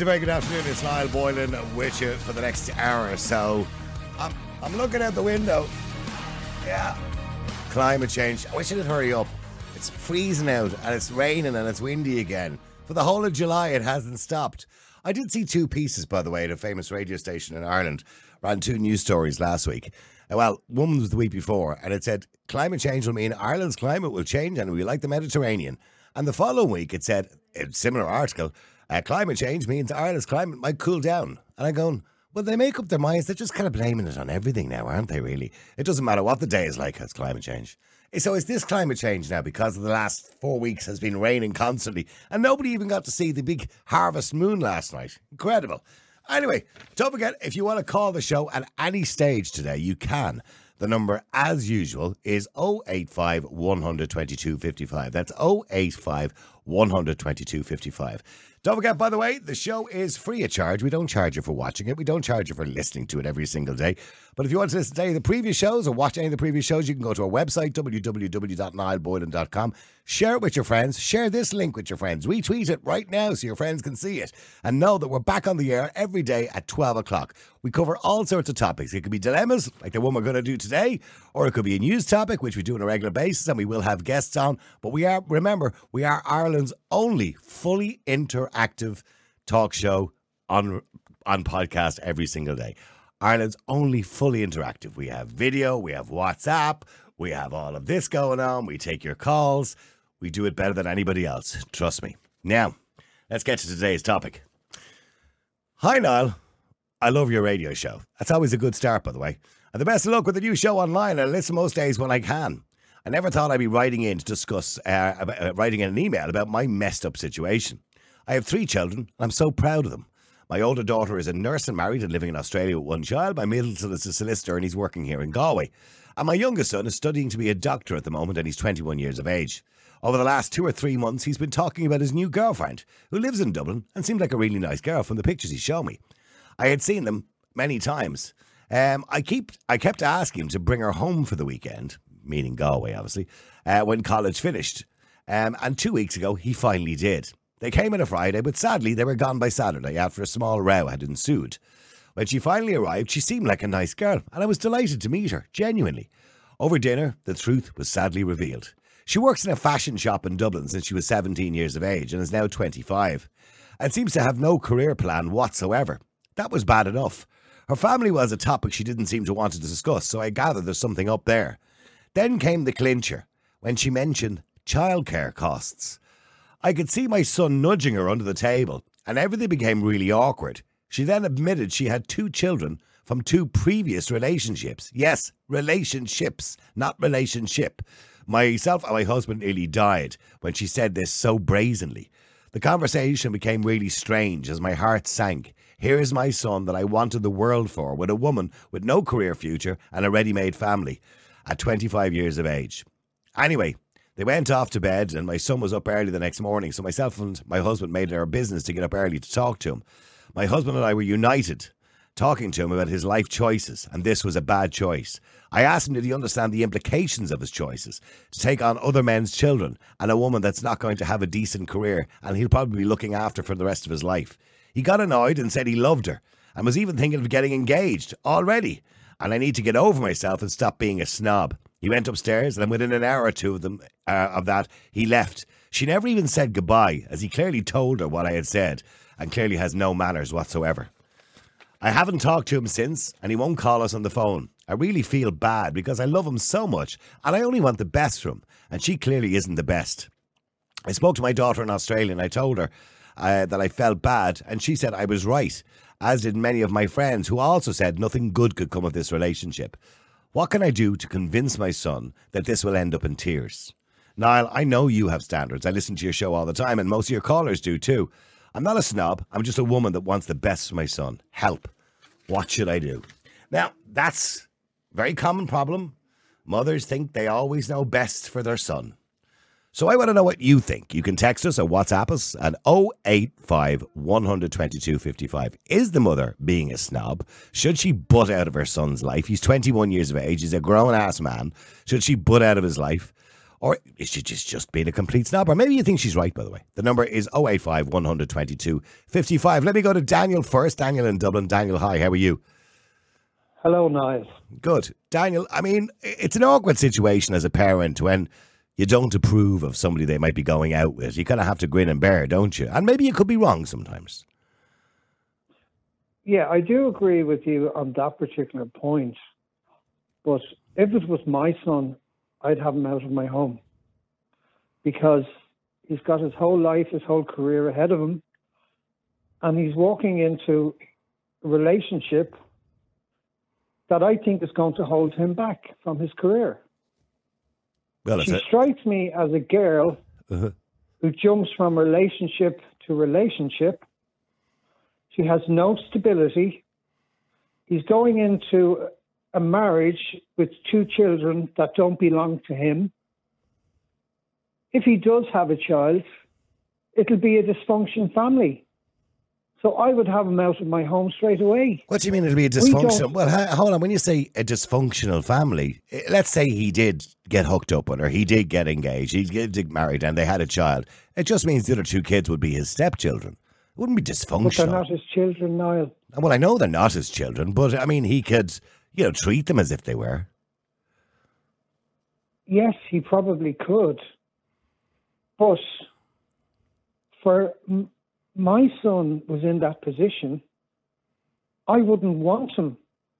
Yes, a very good afternoon. It's Niall Boylan with you for the next hour or so. I'm, I'm looking out the window. Yeah. Climate change. I wish it'd hurry up. It's freezing out and it's raining and it's windy again. For the whole of July, it hasn't stopped. I did see two pieces, by the way, at a famous radio station in Ireland. Ran two news stories last week. Uh, Well, one was the week before, and it said climate change will mean Ireland's climate will change and we like the Mediterranean. And the following week, it said, a similar article, uh, climate change means Ireland's climate might cool down. And I'm going, well, they make up their minds. They're just kind of blaming it on everything now, aren't they, really? It doesn't matter what the day is like, it's climate change. So is this climate change now because of the last four weeks has been raining constantly and nobody even got to see the big harvest moon last night? Incredible. Anyway, don't forget if you want to call the show at any stage today, you can. The number, as usual, is 085 122 55. That's 085 122 55. Don't forget, by the way, the show is free of charge. We don't charge you for watching it. We don't charge you for listening to it every single day. But if you want to listen to any of the previous shows or watch any of the previous shows, you can go to our website, www.niallboylan.com. Share it with your friends. Share this link with your friends. Retweet it right now so your friends can see it. And know that we're back on the air every day at 12 o'clock. We cover all sorts of topics. It could be dilemmas, like the one we're going to do today, or it could be a news topic, which we do on a regular basis, and we will have guests on. But we are, remember, we are Ireland's only fully interactive talk show on on podcast every single day. Ireland's only fully interactive. We have video, we have WhatsApp, we have all of this going on. We take your calls. We do it better than anybody else. Trust me. Now, let's get to today's topic. Hi, Niall. I love your radio show. That's always a good start, by the way. And the best of luck with the new show online. I listen most days when I can. I never thought I'd be writing in to discuss, uh, about, uh, writing in an email about my messed up situation. I have three children, and I'm so proud of them. My older daughter is a nurse and married and living in Australia with one child. My middle son is a solicitor and he's working here in Galway. And my youngest son is studying to be a doctor at the moment and he's 21 years of age. Over the last two or three months, he's been talking about his new girlfriend, who lives in Dublin and seemed like a really nice girl from the pictures he showed me. I had seen them many times. Um, I keep I kept asking him to bring her home for the weekend, meaning Galway, obviously, uh, when college finished. Um, and two weeks ago, he finally did. They came on a Friday, but sadly, they were gone by Saturday after a small row had ensued. When she finally arrived, she seemed like a nice girl, and I was delighted to meet her, genuinely. Over dinner, the truth was sadly revealed. She works in a fashion shop in Dublin since she was 17 years of age and is now 25, and seems to have no career plan whatsoever. That was bad enough. Her family was a topic she didn't seem to want to discuss, so I gather there's something up there. Then came the clincher, when she mentioned childcare costs. I could see my son nudging her under the table, and everything became really awkward. She then admitted she had two children from two previous relationships. Yes, relationships, not relationship. Myself and my husband nearly died when she said this so brazenly. The conversation became really strange as my heart sank. Here is my son that I wanted the world for, with a woman with no career future and a ready made family at 25 years of age. Anyway, they went off to bed, and my son was up early the next morning, so myself and my husband made it our business to get up early to talk to him. My husband and I were united, talking to him about his life choices, and this was a bad choice. I asked him, did he understand the implications of his choices? To take on other men's children and a woman that's not going to have a decent career, and he'll probably be looking after for the rest of his life. He got annoyed and said he loved her, and was even thinking of getting engaged already. And I need to get over myself and stop being a snob. He went upstairs, and within an hour or two of them uh, of that, he left. She never even said goodbye, as he clearly told her what I had said, and clearly has no manners whatsoever. I haven't talked to him since, and he won't call us on the phone. I really feel bad because I love him so much, and I only want the best from him, and she clearly isn't the best. I spoke to my daughter in Australia, and I told her uh, that I felt bad, and she said I was right, as did many of my friends who also said nothing good could come of this relationship. What can I do to convince my son that this will end up in tears? Niall, I know you have standards. I listen to your show all the time, and most of your callers do too. I'm not a snob. I'm just a woman that wants the best for my son. Help. What should I do? Now, that's a very common problem. Mothers think they always know best for their son. So I want to know what you think. You can text us or WhatsApp us at 085 122 55. Is the mother being a snob? Should she butt out of her son's life? He's 21 years of age. He's a grown ass man. Should she butt out of his life? Or is she just, just being a complete snob? Or maybe you think she's right, by the way. The number is 085 122 55. Let me go to Daniel first. Daniel in Dublin. Daniel, hi, how are you? Hello, Niall. Good. Daniel, I mean, it's an awkward situation as a parent when you don't approve of somebody they might be going out with. You kind of have to grin and bear, don't you? And maybe you could be wrong sometimes. Yeah, I do agree with you on that particular point. But if it was my son, I'd have him out of my home because he's got his whole life, his whole career ahead of him, and he's walking into a relationship that I think is going to hold him back from his career. Well, she it. strikes me as a girl Uh-huh. who jumps from relationship to relationship. She has no stability. He's going into a marriage with two children that don't belong to him. If he does have a child, it'll be a dysfunction family. So I would have him out of my home straight away. What do you mean it'll be a We dysfunctional? Well, hold on. When you say a dysfunctional family, eh, let's say he did get hooked up on her, he did get engaged, he did get married, and they had a child. It just means the other two kids would be his stepchildren. It wouldn't be dysfunctional. But they're not his children, Niall. Well, I know they're not his children, but I mean, he could, you know, treat them as if they were. Yes, he probably could. But for my son was in that position, I wouldn't want him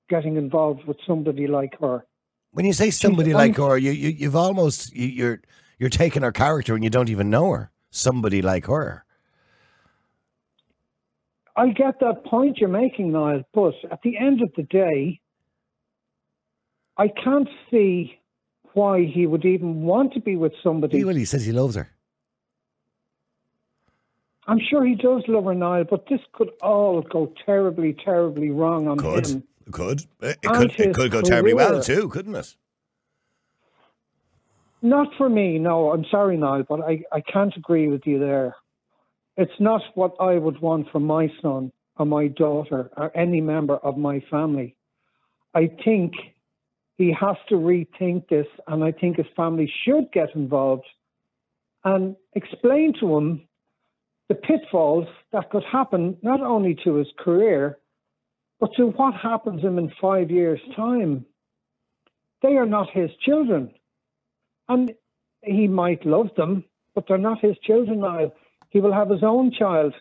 getting involved with somebody like her. When you say somebody She's like un- her, you, you you've almost you, you're you're taking her character and you don't even know her. Somebody like her. I get that point you're making, Niall, but at the end of the day, I can't see why he would even want to be with somebody. He, well, he says he loves her. I'm sure he does love her, Niall, but this could all go terribly, terribly wrong on Could him. it could eh, it And could it could go terribly well too, couldn't it? Not for me, no. I'm sorry, Niall, but I, I can't agree with you there. It's not what I would want for my son or my daughter or any member of my family. I think he has to rethink this, and I think his family should get involved and explain to him the pitfalls that could happen not only to his career, but to what happens him in five years' time. They are not his children. And he might love them, but they're not his children now. He will have his own child,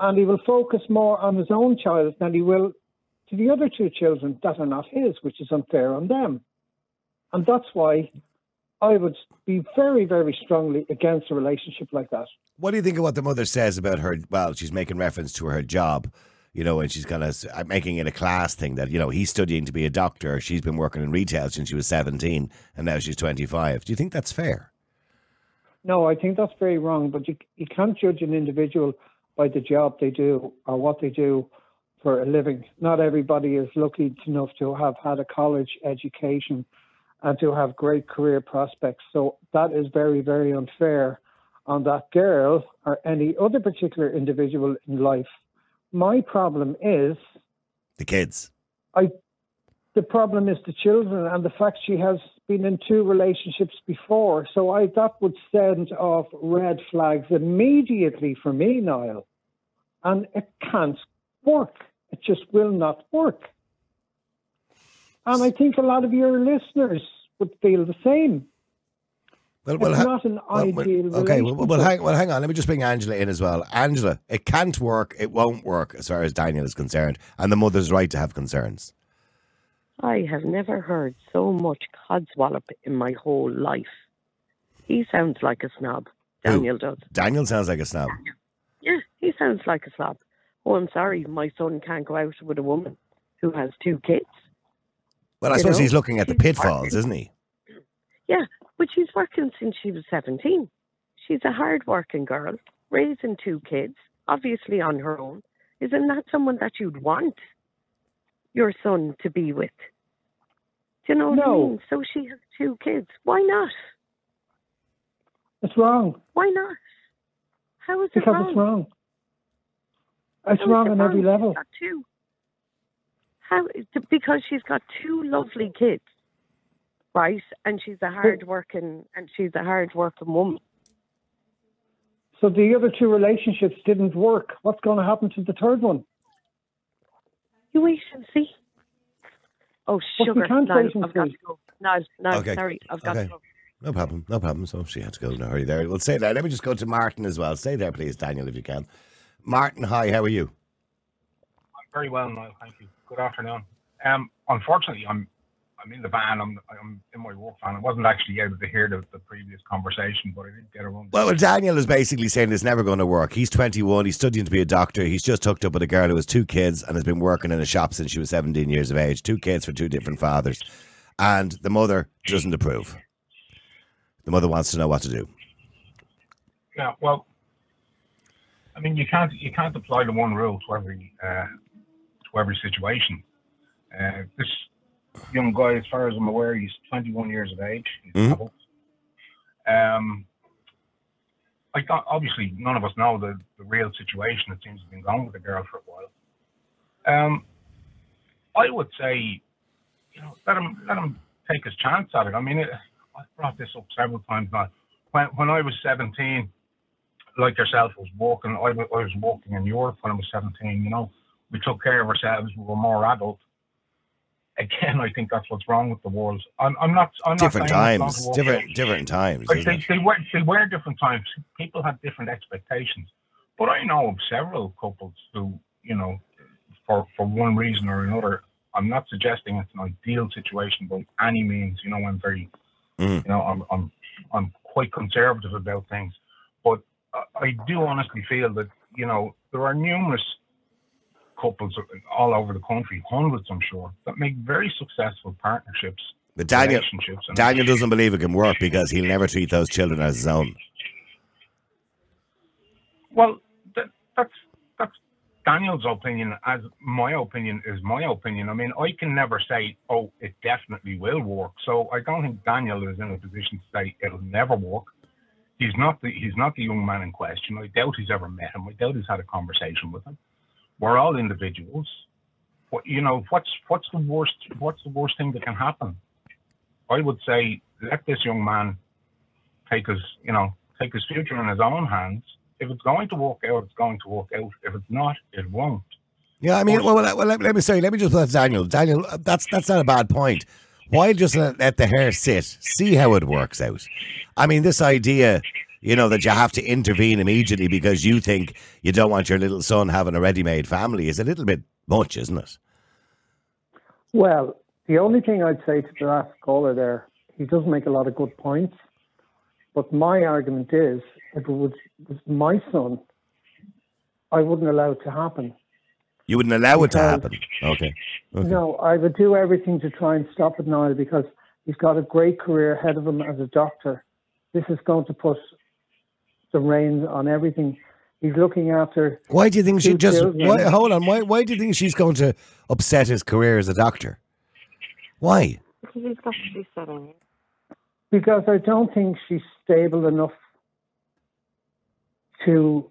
and he will focus more on his own child than he will to the other two children that are not his, which is unfair on them. And that's why I would be very, very strongly against a relationship like that. What do you think of what the mother says about her? Well, she's making reference to her job, you know, and she's kind of uh, making it a class thing that, you know, he's studying to be a doctor. She's been working in retail since she was 17 and now she's 25. Do you think that's fair? No, I think that's very wrong. But you you can't judge an individual by the job they do or what they do for a living. Not everybody is lucky enough to have had a college education and to have great career prospects. So that is very, very unfair on that girl or any other particular individual in life. My problem is The kids. I the problem is the children and the fact she has been in two relationships before. So I that would send off red flags immediately for me, Niall. And it can't work. It just will not work. And I think a lot of your listeners would feel the same. Well, It's ha- not an well, well, ideal Okay, well, well, hang, well, hang on. Let me just bring Angela in as well. Angela, it can't work. It won't work as far as Daniel is concerned. And the mother's right to have concerns. I have never heard so much codswallop in my whole life. He sounds like a snob. Who? Daniel does. Daniel sounds like a snob. Yeah, he sounds like a snob. Oh, I'm sorry, my son can't go out with a woman who has two kids. Well, I suppose know, he's looking at the pitfalls, isn't he? Yeah, but she's working since she was 17. She's a hard-working girl, raising two kids, obviously on her own. Isn't that someone that you'd want your son to be with? Do you know what I No. mean? So she has two kids. Why not? It's wrong. Why not? How is it Because wrong? it's wrong. It's How is wrong it on every level. She's got two. How? Because she's got two lovely kids. right? And she's a hard working and she's a hard working woman. So the other two relationships didn't work. What's going to happen to the third one? You wait and see. Oh, we sugar. can't No, I've got to go. No, no, Okay. sorry, I've got Okay. to go. No problem, no problem. So she had to go in a hurry there. Well, stay there. Let me just go to Martin as well. Stay there, please, Daniel, if you can. Martin, hi, how are you? I'm very well, Niall. Thank you. Good afternoon. Um, unfortunately, I'm I'm in the van. I'm I'm in my work van. I wasn't actually able to hear the, the previous conversation, but I did get around. Well, well, Daniel is basically saying it's never going to work. He's 21. He's studying to be a doctor. He's just hooked up with a girl who has two kids and has been working in a shop since she was 17 years of age. Two kids for two different fathers. And the mother doesn't approve. The mother wants to know what to do. Yeah. Well, I mean, you can't you can't apply the one rule to every uh, to every situation. Uh, this young guy, as far as I'm aware, he's 21 years of age. He's Mhm. Um, I thought obviously none of us know the, the real situation that seems to have been going with the girl for a while. Um, I would say, you know, let him let him take his chance at it. I mean, it, I've brought this up several times now. When when I was 17, like yourself, was walking. I I was walking in Europe when I was 17. You know, we took care of ourselves. We were more adult. Again, I think that's what's wrong with the world. I'm, I'm not. I'm Different not times. Different different times. like they, they were they were different times. People had different expectations. But I know of several couples who, you know, for for one reason or another, I'm not suggesting it's an ideal situation by any means. You know, I'm very, Mm. you know, I'm I'm I'm quite conservative about things. But I do honestly feel that you know there are numerous couples all over the country, hundreds I'm sure, that make very successful partnerships, But Daniel, relationships. and- Daniel doesn't believe it can work because he'll never treat those children as his own. Well, that, that's that's Daniel's opinion. As my opinion is my opinion. I mean, I can never say, "Oh, it definitely will work." So I don't think Daniel is in a position to say it'll never work. He's not the he's not the young man in question. I doubt he's ever met him. I doubt he's had a conversation with him. We're all individuals. What you know? What's what's the worst? What's the worst thing that can happen? I would say let this young man take his you know take his future in his own hands. If it's going to work out, it's going to work out. If it's not, it won't. Yeah, I mean, well, well, well let, let me say, let me just to Daniel. Daniel, that's that's not a bad point. Why just let, let the hair sit, see how it works out? I mean, this idea, you know, that you have to intervene immediately because you think you don't want your little son having a ready-made family is a little bit much, isn't it? Well, the only thing I'd say to the last caller there, he does make a lot of good points. But my argument is, if it was, was my son, I wouldn't allow it to happen. You wouldn't allow it to happen. Okay. Okay. No, I would do everything to try and stop it now because he's got a great career ahead of him as a doctor. This is going to put the reins on everything. He's looking after. Why do you think she just? Why, hold on. Why? Why do you think she's going to upset his career as a doctor? Why? Because he's got to be seven. Because I don't think she's stable enough to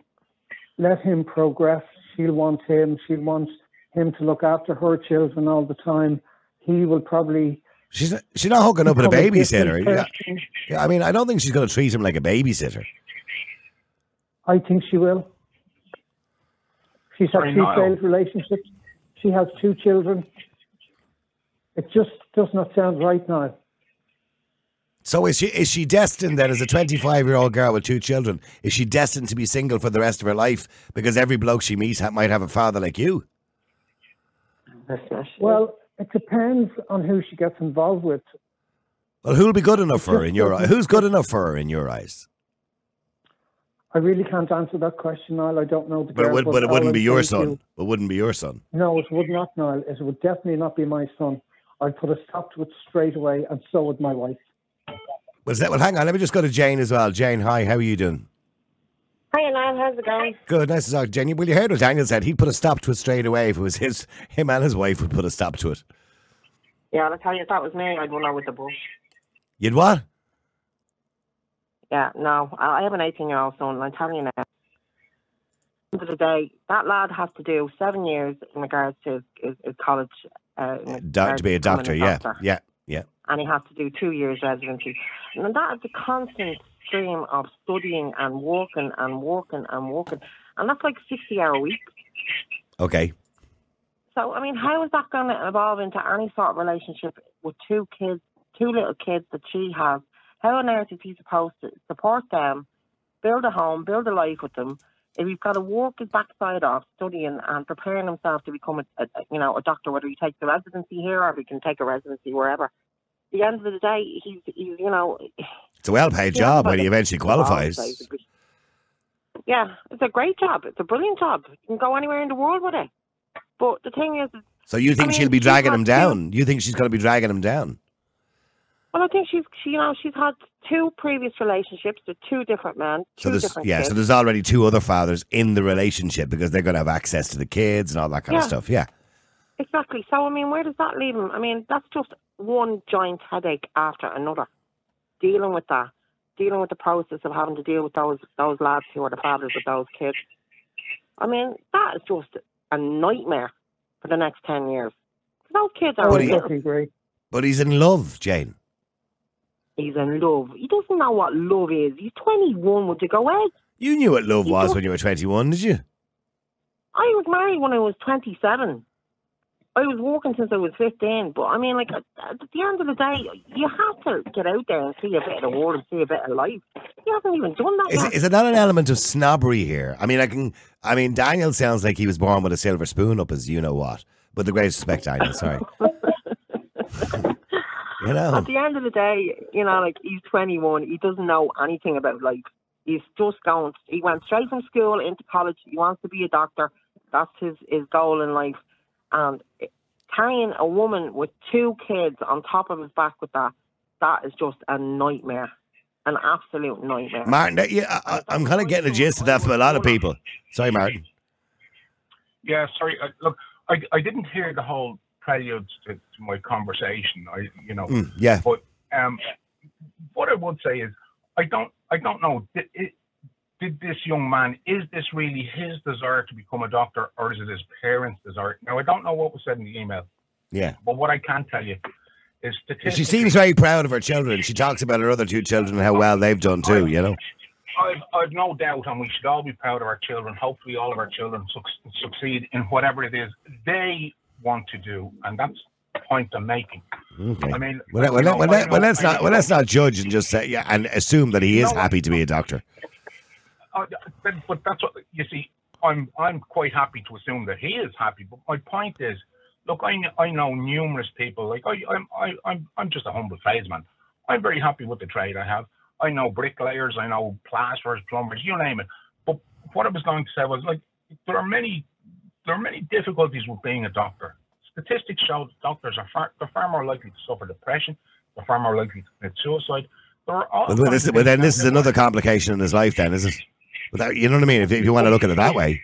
let him progress. She'll want him. She'll want him to look after her children all the time. He will probably. She's not, she's not hooking up with a babysitter. different Yeah, yeah, I mean, I don't think she's going to treat him like a babysitter. I think she will. She's had Sorry, two Niall. failed relationships. She has two children. It just does not sound right now. So is she is she destined then as a 25 year old girl with two children? Is she destined to be single for the rest of her life because every bloke she meets ha- might have a father like you? Well, it depends on who she gets involved with. Well, who'll be good enough for her in your eyes? Who's good enough for her in your eyes? I really can't answer that question, Niall. I don't know the But it, girl, would, but it wouldn't I'm be your saying to son. It wouldn't be your son. no, it would not, Niall. It would definitely not be my son. I'd put a stop to it straight away, and so would my wife. Well, that, well, hang on. Let me just go to Jane as well. Jane, hi. How are you doing? Hi, Niall. How's it going? Good. Nice to talk to Jane. Well, you heard what Daniel said. He'd put a stop to it straight away if it was his. Him and his wife would put a stop to it. Yeah, I'll tell you, if that was me, I'd run out with the bush. You'd what? Yeah, no. I have an 18 year old son, and I'm telling you now. End of the day, that lad has to do seven years in regards to his, his, college. Uh, Do- to be a doctor, yeah. doctor. Yeah. Yeah. and he has to do two years residency. And that is a constant stream of studying and working and working and working, and that's like sixty hour week. Okay. So, I mean, how is that going to evolve into any sort of relationship with two kids, two little kids that she has? How on earth is he supposed to support them, build a home, build a life with them? If he's got to work his backside off studying and preparing himself to become a, a you know a doctor, whether he takes the residency here or if he can take a residency wherever. At the end of the day, he's he's you know It's a well-paid job when he eventually qualifies. basically. Yeah, it's a great job. It's a brilliant job. You can go anywhere in the world with it. But the thing is, So you think I she'll be dragging him down? You think she's going to be dragging him down? Well, I think she's she, you know she's had two previous relationships with two different men, So there's different yeah, kids. so there's already two other fathers in the relationship because they're going to have access to the kids and all that kind of stuff. Yeah. Exactly. So I mean, where does that leave him? I mean, that's just one giant headache after another. Dealing with that, dealing with the process of having to deal with those those lads who are the fathers of those kids. I mean, that is just a nightmare for the next ten years. Those kids are. What would do you- little. definitely agree. But he's in love, Jane. He's in love. He doesn't know what love is. He's twenty one. Would you go out? You knew what love You was when you were 21, did you? I was married when I was 27. I was walking since I was 15. But I mean, like, at, at the end of the day, you have to get out there and see a bit of the world and see a bit of life. He hasn't even done that Is yet. it, is it not an element of snobbery here? I mean, I can. I mean, Daniel sounds like he was born with a silver spoon up his you know what. With the greatest respect, Daniel. Sorry. you know. At the end of the day, you know, like, he's 21. He doesn't know anything about life. He's just going, he went straight from school into college. He wants to be a doctor. That's his, his goal in life. And carrying a woman with two kids on top of his back with that, that is just a nightmare. An absolute nightmare. Martin, that- yeah, I, I- I'm kind of getting a gist of that from a lot of people. Sorry, Martin. Yeah, sorry. I, look, I, I didn't hear the whole prelude to, to my conversation. I, you know, Mm, yeah. but um, what I would say is, I don't, I don't know. Did, it, did this young man is this really his desire to become a doctor, or is it his parents' desire? Now, I don't know what was said in the email, Yeah. but what I can tell you is She seems very proud of her children. She talks about her other two children and how well they've done too, you know? I've, I've no doubt, and we should all be proud of our children. Hopefully, all of our children suc- succeed in whatever it is they want to do, and that's the point I'm making. Okay. I mean, Well, well, know, well, I let, well let's I not well, let's not judge and just say yeah, and assume that he is No, happy to be a doctor. Uh, but, that's what you see. I'm I'm quite happy to assume that he is happy. But my point is, look, I I know numerous people. Like I I'm I, I'm I'm just a humble tradesman. I'm very happy with the trade I have. I know bricklayers, I know plasterers, plumbers, you name it. But what I was going to say was like there are many there are many difficulties with being a doctor. Statistics show that doctors are far they're far more likely to suffer depression. They're far more likely to commit suicide. There are all Well, this, well, then this is another complication in his life, then, is it? Without, you know what I mean? If, if you want to look at it that way,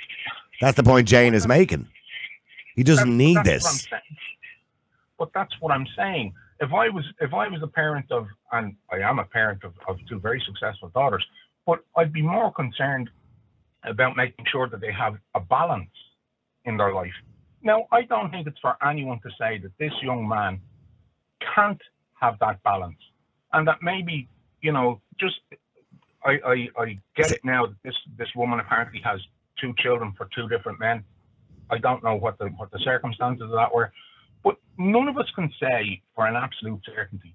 that's the point Jane is making. He doesn't That's- need that's this. But that's what I'm saying. If I was if I was a parent of and I am a parent of, of two very successful daughters, but I'd be more concerned about making sure that they have a balance in their life. Now, I don't think it's for anyone to say that this young man can't have that balance. And that maybe, you know, just I, I, I get it now that this, this woman apparently has two children for two different men. I don't know what the what the circumstances of that were, but none of us can say for an absolute certainty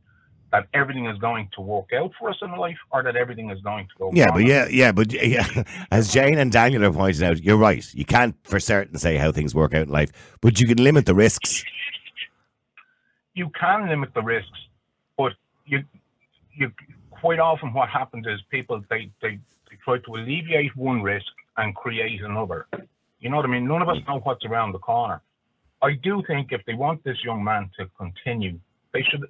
that everything is going to work out for us in life or that everything is going to go Yeah, but yeah, yeah, but yeah, as Jane and Daniel have pointed out, you're right. You can't for certain say how things work out in life, but you can limit the risks. you can limit the risks, but you you quite often what happens is people they, they, they try to alleviate one risk and create another. You know what I mean? None of us know what's around the corner. I do think if they want this young man to continue, they should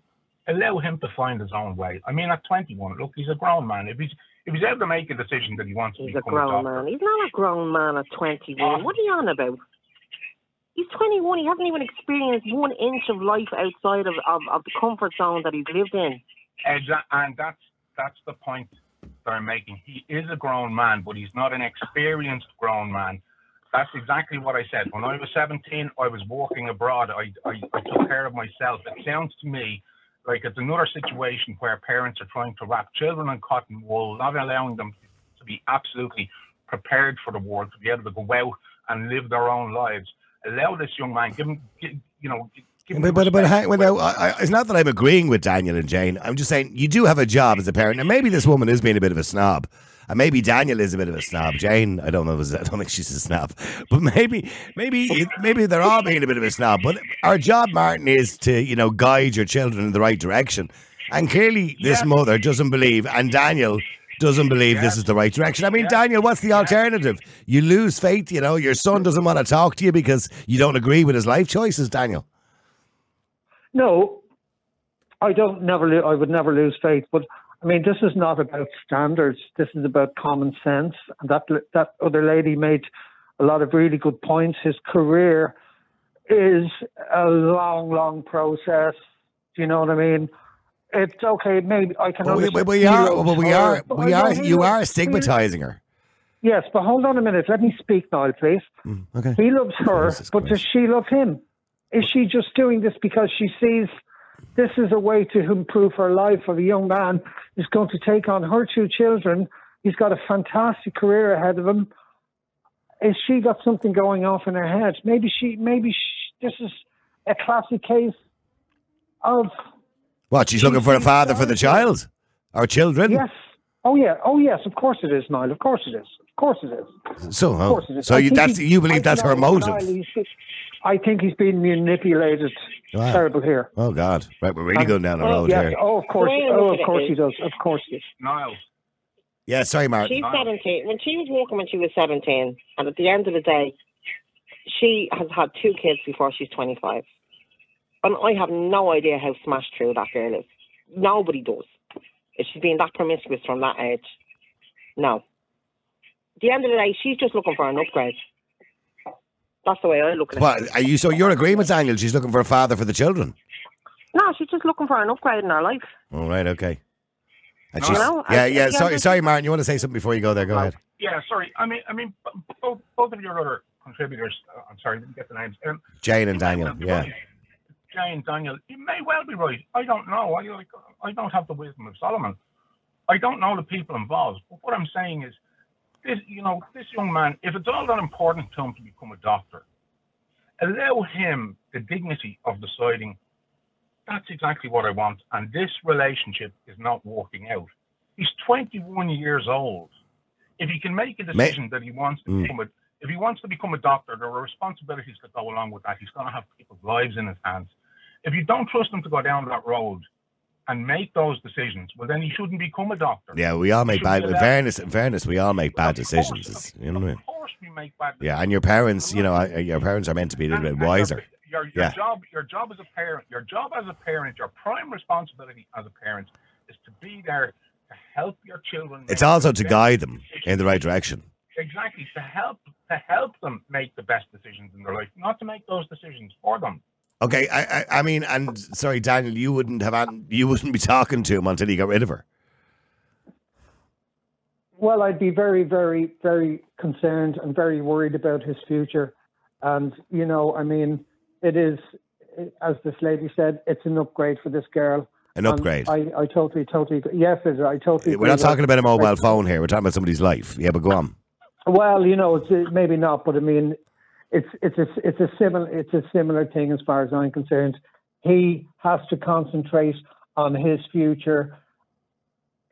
allow him to find his own way. I mean, at 21, look, he's a grown man. If he's if he's able to make a decision that he wants to He's a grown doctor, man. He's not a grown man at 21. What are you on about? He's 21. He hasn't even experienced one inch of life outside of, of, of the comfort zone that he's lived in. And that's that's the point that I'm making. He is a grown man, but he's not an experienced grown man. That's exactly what I said. When I was 17, I was walking abroad. I, I, I took care of myself. It sounds to me like it's another situation where parents are trying to wrap children in cotton wool, not allowing them to be absolutely prepared for the world, to be able to go out and live their own lives. Allow this young man, give him, give, you know. Give him But, but, but hang, well, where- now, I, I, it's not that I'm agreeing with Daniel and Jane. I'm just saying you do have a job as a parent, and maybe this woman is being a bit of a snob, and maybe Daniel is a bit of a snob. Jane, I don't know. I don't think she's a snob, but maybe, maybe, maybe they're all being a bit of a snob. But our job, Martin, is to you know guide your children in the right direction, and clearly this Yes. mother doesn't believe, and Daniel. Doesn't believe this is the right direction. I mean, Yes. Daniel, what's the alternative? You lose faith, you know. Your son doesn't want to talk to you because you don't agree with his life choices, Daniel. No, I don't never. I would never lose faith. But I mean, this is not about standards. This is about common sense. And that that other lady made a lot of really good points. His career is a long, long process. Do you know what I mean? It's okay. Maybe I can. But we, understand but we are, but we are, but we are. You are stigmatizing her. Yes, but hold on a minute. Let me speak now, please. Mm, okay. He loves her, Jesus but does she love him? Is she just doing this because she sees this is a way to improve her life of a young man who's going to take on her two children? He's got a fantastic career ahead of him. Is she got something going off in her head? Maybe she, maybe she, this is a classic case of What? She's looking for a father for the child, or children. yes. Oh yeah, oh yes, of course it is, Niall. Of course it is. Of course it is. So, Of course it is. so you, that's, you believe I- that's her motive? Niall, I think he's being manipulated. Wow. Terrible here. Oh God! Right, we're really going down the Oh, road yes. here. Oh, of course. The Oh, of course he does. Of course he does. Niall, Yeah, sorry, Martin. She's Niall. 17. When she was walking when she was 17, and at the end of the day, she has had two kids before she's 25. And I have no idea how smashed through that girl is. Nobody does. If she's been that promiscuous from that age. No. At the end of the day, she's just looking for an upgrade. That's the way I look at it. What are you? So you're agreeing with Daniel? She's looking for a father for the children. No, she's just looking for an upgrade in her life. All right, okay. And she's, no, I- yeah, I- yeah. yeah, Sorry, but- sorry, Martin. You want to say something before you go there? Go ahead. yeah, sorry. I mean, I mean, both, both of your other contributors. Uh, I'm sorry, I didn't get the names. Um, Jane and Daniel. well be Yeah. right. Jane, Daniel, you may well be right. I don't know. I like, I don't have the wisdom of Solomon. I don't know the people involved. But what I'm saying is, this, you know, this young man, if it's all that important to him to become a doctor, allow him the dignity of deciding that's exactly what I want, and this relationship is not working out. He's 21 years old. If he can make a decision that he wants to Mm. become a, if he wants to become a doctor, there are responsibilities that go along with that. He's going to have people's lives in his hands. If you don't trust him to go down that road and make those decisions, well, then he shouldn't become a doctor. Yeah, we all make bad. In fairness, in fairness, we all make bad Of course, decisions. You know what I mean? Of course, we make bad. Yeah, and your parents, you know, uh, your parents are meant to be a little And- bit wiser. Your, your, your Yeah. job, your job as a parent, your job as a parent, your prime responsibility as a parent is to be there to help your children. It's also to guide them decisions. in the right direction. Exactly to help to help them make the best decisions in their life, not to make those decisions for them. Okay, I, I, I mean, and sorry, Daniel, you wouldn't have, you wouldn't be talking to him until he got rid of her. Well, I'd be very, very, very concerned and very worried about his future. And, you know, I mean, it is, as this lady said, it's an upgrade for this girl. An upgrade. I, I totally, totally, yes. I totally. We're not talking about a mobile phone here. We're talking about somebody's life. Yeah, but go on. Well, you know, it's maybe not, but I mean, it's it's a it's a similar it's a similar thing as far as I'm concerned. He has to concentrate on his future.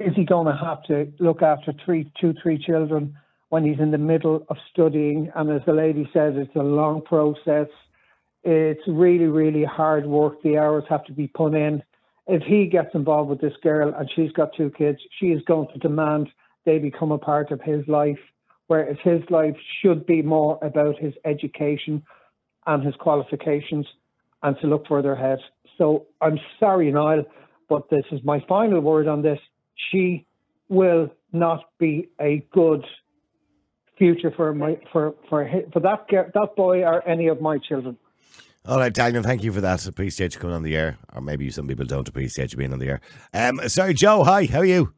Is he going to have to look after three, two, three children when he's in the middle of studying? And as the lady said, it's a long process. It's really, really hard work. The hours have to be put in. If he gets involved with this girl and she's got two kids, she is going to demand they become a part of his life whereas his life should be more about his education and his qualifications and to look further ahead. So I'm sorry, Niall, but this is my final word on this. She will not be a good future for my for for for that that boy or any of my children. All right, Daniel, thank you for that. Appreciate you coming on the air. Or maybe some people don't appreciate you being on the air. Um, sorry, Joe, hi, how are you?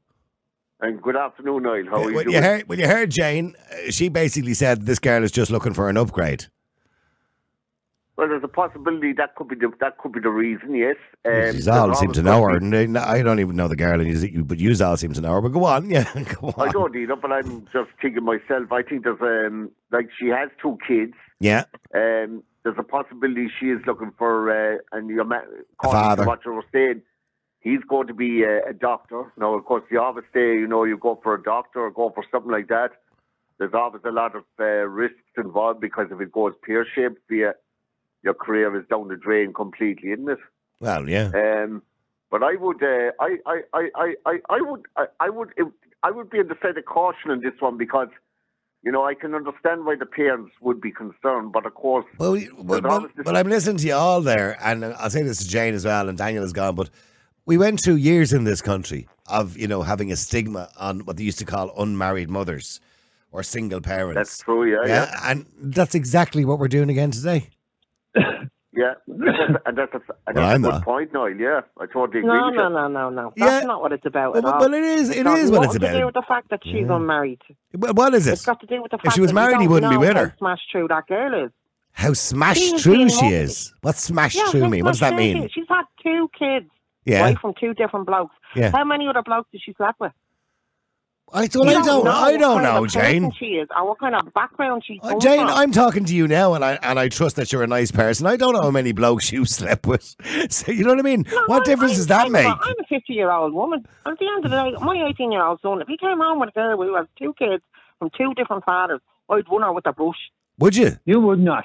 And good afternoon, Niall. How are you when, doing? you heard, when you heard Jane, uh, she basically said this girl is just looking for an upgrade. Well, there's a possibility that could be the, that could be the reason. Yes. Um, you all seem to know her. to be- and they- I don't even know the girl, and you, but you all seem to know her. But go on, yeah, go on. I don't either, but I'm just thinking myself. I think there's um like she has two kids. Yeah, Um, there's a possibility she is looking for, uh, and you're ma- father. what you were saying, he's going to be a, a doctor. Now, of course, you always say, you know, you go for a doctor or go for something like that. There's always a lot of uh, risks involved because if it goes pear shaped, your your career is down the drain completely, isn't it? well, yeah. Um, but I would, uh, I, I, I, I, I, would, I, I would, I would be on the side of caution in this one because, you know, I can understand why the parents would be concerned, but of course, Well, we- well, there's well, well, I'm listening to you all there, and I'll say this to Jane as well, and Daniel is gone, but we went through years in this country of, you know, having a stigma on what they used to call unmarried mothers or single parents. that's true. Yeah, yeah, yeah, and that's exactly what we're doing again today. yeah. And that's, a, and Well, that's I'm a good not. point, Noel. Yeah, I totally agree No, with no, you. no, no, no. Yeah. That's not what it's about Well, at all. well, it is. It got is what it's nothing to do with the fact that she's Yeah. unmarried. Well, what is It's got to do with the If fact she was that married, he don't wouldn't be know with how her. smashed through that girl is. How smashed She is through she lovely. is. What's smashed Yeah, through me? What does that mean? She's had two kids, Yeah, right, from two different blokes. yeah. How many other blokes did she slept with? I don't, I don't, know I don't know, Jane. She is, or what kind of background she's Uh, Jane, from. I'm talking to you now, and I and I trust that you're a nice person. I don't know how many blokes you slept with. So you know what I mean? No, what I'm- difference I'm- does that I'm make? I'm a 50 year old woman. And at the end of the day, my 18 year old son, if he came home with a girl who has two kids from two different fathers, I'd run her with a brush. Would you? You would not.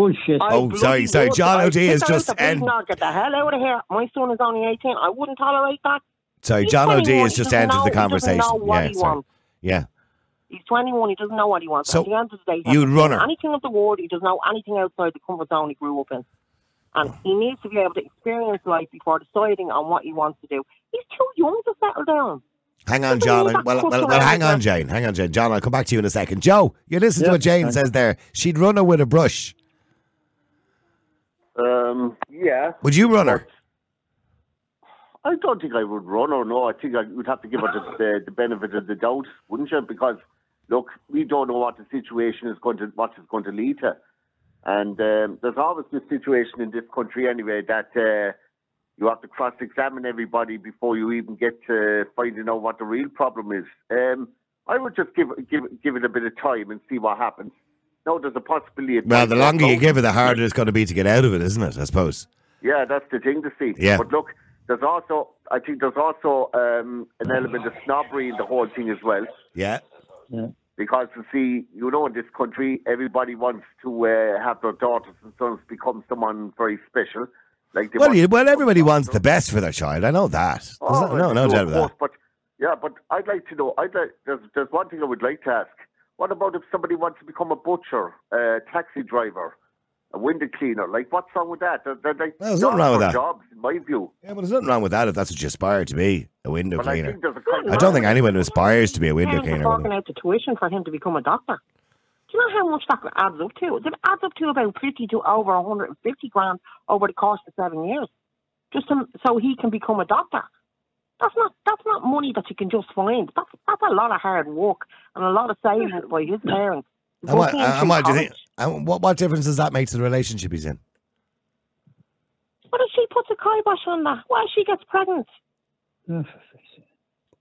Bullshit. I Oh, sorry, sorry. John I'd O'D kick is her just out the end- prison Get the hell out of here. My son is only 18. I wouldn't tolerate that. Sorry, He's John O'D 21, has just doesn't entered know- the he conversation. know what Yeah, he sorry. wants. Yeah. He's 21. He doesn't know what he wants. So, At the end of the day, he you'd run her? Anything of the world, he doesn't know anything outside the comfort zone he grew up in. And oh. he needs to be able to experience life before deciding on what he wants to do. He's too young to settle down. Hang on, John. mean Well, well, well, hang on. Jane. Hang on, Jane. John, I'll come back to you in a second. Joe, you listen to what Jane fine. says there. She'd run her with a brush. Um, yeah. Would you run her? I don't think I would run or no. I think I would have to give her the, the, the benefit of the doubt, wouldn't you? Because look, we don't know what the situation is going to what it's going to lead to, and um, there's always this situation in this country anyway that uh, you have to cross-examine everybody before you even get to finding out what the real problem is. Um, I would just give give give it a bit of time and see what happens. No, there's a possibility. it Well, the longer you give it, the harder it's going to be to get out of it, isn't it? I suppose. Yeah, that's the thing to see. Yeah. But look, there's also, I think there's also um, an element of snobbery in the whole thing as well. Yeah. yeah. Because you see, you know, in this country, everybody wants to uh, have their daughters and sons become someone very special. Like they Well, you, well, everybody wants doctors. the best for their child. I know that. There's Oh, no, no, no doubt about that. But yeah, but I'd like to know. I'd like. There's, there's one thing I would like to ask. What about if somebody wants to become a butcher, a taxi driver, a window cleaner? Like, what's wrong with that? They're, they're like Well, there's nothing wrong with that. Jobs, in my view. Yeah, but there's nothing wrong with that if that's what you aspire to be, a window But I cleaner. think there's I don't think anyone aspires to be a window Parents cleaner. forking wouldn't out the tuition for him to become a doctor. Do you know how much that adds up to? It adds up to about 50 to over 150 grand over the course of seven years, just to, so he can become a doctor. That's not that's not money that you can just find. That's that's a lot of hard work and a lot of savings by his parents. they? And what, Put him and what do you think? And what, what difference does that make to the relationship he's in? What if she puts a kibosh on that, well, she gets pregnant. Oh, for fuck's sake.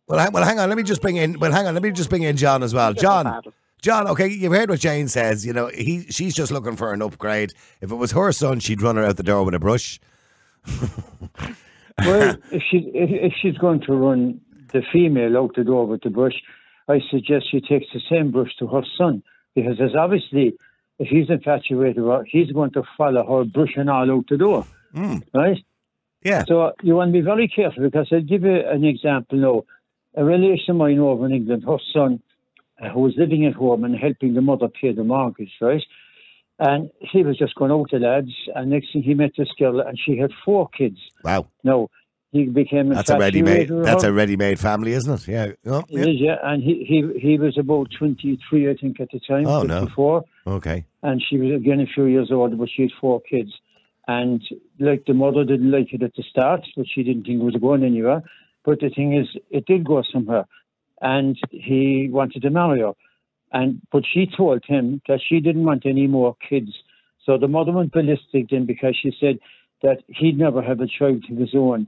Well, hang, well, hang on. Let me just bring in. Well, hang on. Let me just bring in John as well. John. John. Okay, you've heard what Jane says. You know, he she's just looking for an upgrade. If it was her son, she'd run her out the door with a brush. Well, if she if, if she's going to run the female out the door with the brush, I suggest she takes the same brush to her son because there's obviously if he's infatuated with her, he's going to follow her brushing all out the door, Mm, right? yeah. So you want to be very careful because I'll give you an example now. A relation of mine over in England, her son, uh, who was living at home and helping the mother pay the mortgage, right? And he was just going out to lads, and next thing he met this girl, and she had four kids. Wow. No, he became That's a ready-made. That's her. a ready-made family, isn't it? Yeah. Oh, yeah. is, yeah. And he, he he was about twenty three, I think, at the time. Oh, no. 24, Okay. and she was again a few years older, but she had four kids. And like the mother didn't like it at the start, but she didn't think it was going anywhere. But the thing is, it did go somewhere, and he wanted to marry her. And but she told him that she didn't want any more kids, So the mother went ballistic then because she said that he'd never have a child of his own.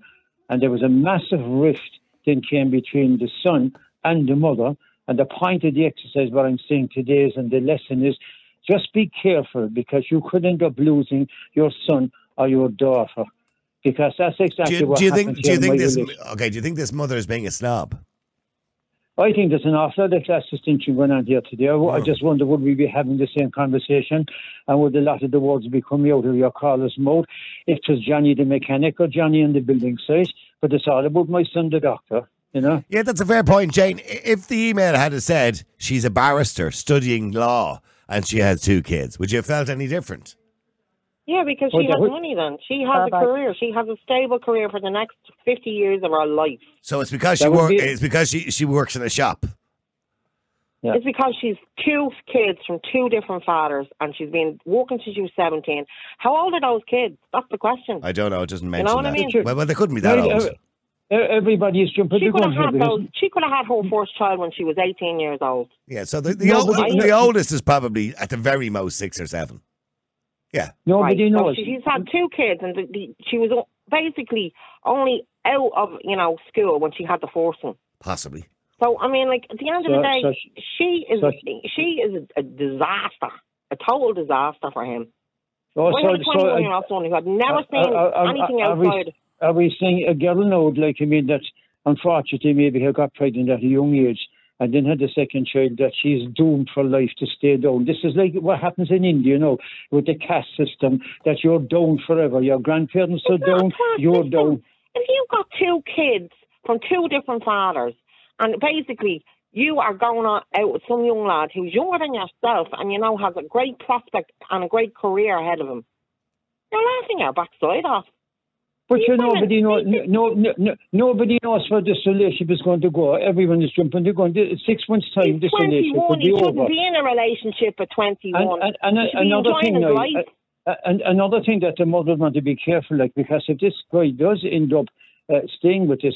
And there was a massive rift then came between the son and the mother. And the point of the exercise, what I'm saying today is, and the lesson is, just be careful because you could end up losing your son or your daughter. Because that's exactly Do you, what do you happened think? Do you think this? Okay. Do you think this mother is being a snob? I think there's an awful lot of class distinction going on here today. I, I just wonder would we be having the same conversation and would a lot of the words be coming out of your caller's mouth if it was Johnny the mechanic or Johnny on the building site? But it's all about my son the doctor, you know? Yeah, that's a fair point, Jane. If the email had said she's a barrister studying law and she has two kids, would you have felt any different? Yeah, because she has money then. She has a Bye-bye. career. She has a stable career for the next 50 years of her life. So it's because she That would work. be- It's because she she works in a shop. Yeah. It's because she's two kids from two different fathers and she's been working since she was 17. How old are those kids? That's the question. I don't know. It doesn't mention what I that. mean? Well, well, they couldn't be that Right, old. uh, uh, Everybody's jumping She could have had those. She could have had her first child when she was 18 years old. Yeah. So the the, No, old, but the, oldest is probably at the very most six or seven. Yeah. nobody right. So knows. she- she's had two kids, and the, the, she was basically only out of you know school when she had the first one. Possibly. So I mean, like at the end of the day, so she is so she is a, a disaster, a total disaster for him. Oh, I so, so, 21 year old who had never uh, seen uh, uh, anything uh, are we- outside. are we saying a girl now, like, I mean, that unfortunately maybe have got pregnant at a young age and then had a second child, that she's doomed for life to stay down. This is like what happens in India, you know, with the caste system, that you're down forever. Your grandparents are It's not a down, you're system. down. If you've got two kids from two different fathers, and basically you are going out with some young lad who's younger than yourself, and you know has a great prospect and a great career ahead of him, you're laughing your backside off. But you nobody knows. No, no, no, nobody knows where this relationship is going to go. Everyone is jumping the gun. In Six months' time, He's this relationship 21. will He be shouldn't over. be in a relationship at 21. And, and, and He another thing, now, life. uh, and another thing that the mother want to be careful, like because if this guy does end up uh, staying with this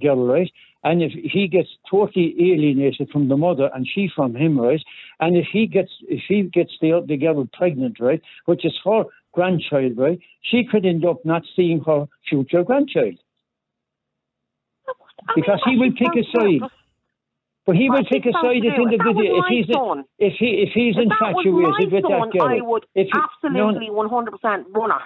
girl, right, and if he gets totally alienated from the mother and she from him, right, and if he gets if he gets the the girl pregnant, right, which is her grandchild, right, she could end up not seeing her future grandchild I because mean, he will pick a side. But he will pick a side if to do. If that individual if he's son, if he if he's If infatuated with son, that girl. I would if he, no, absolutely 100% run her.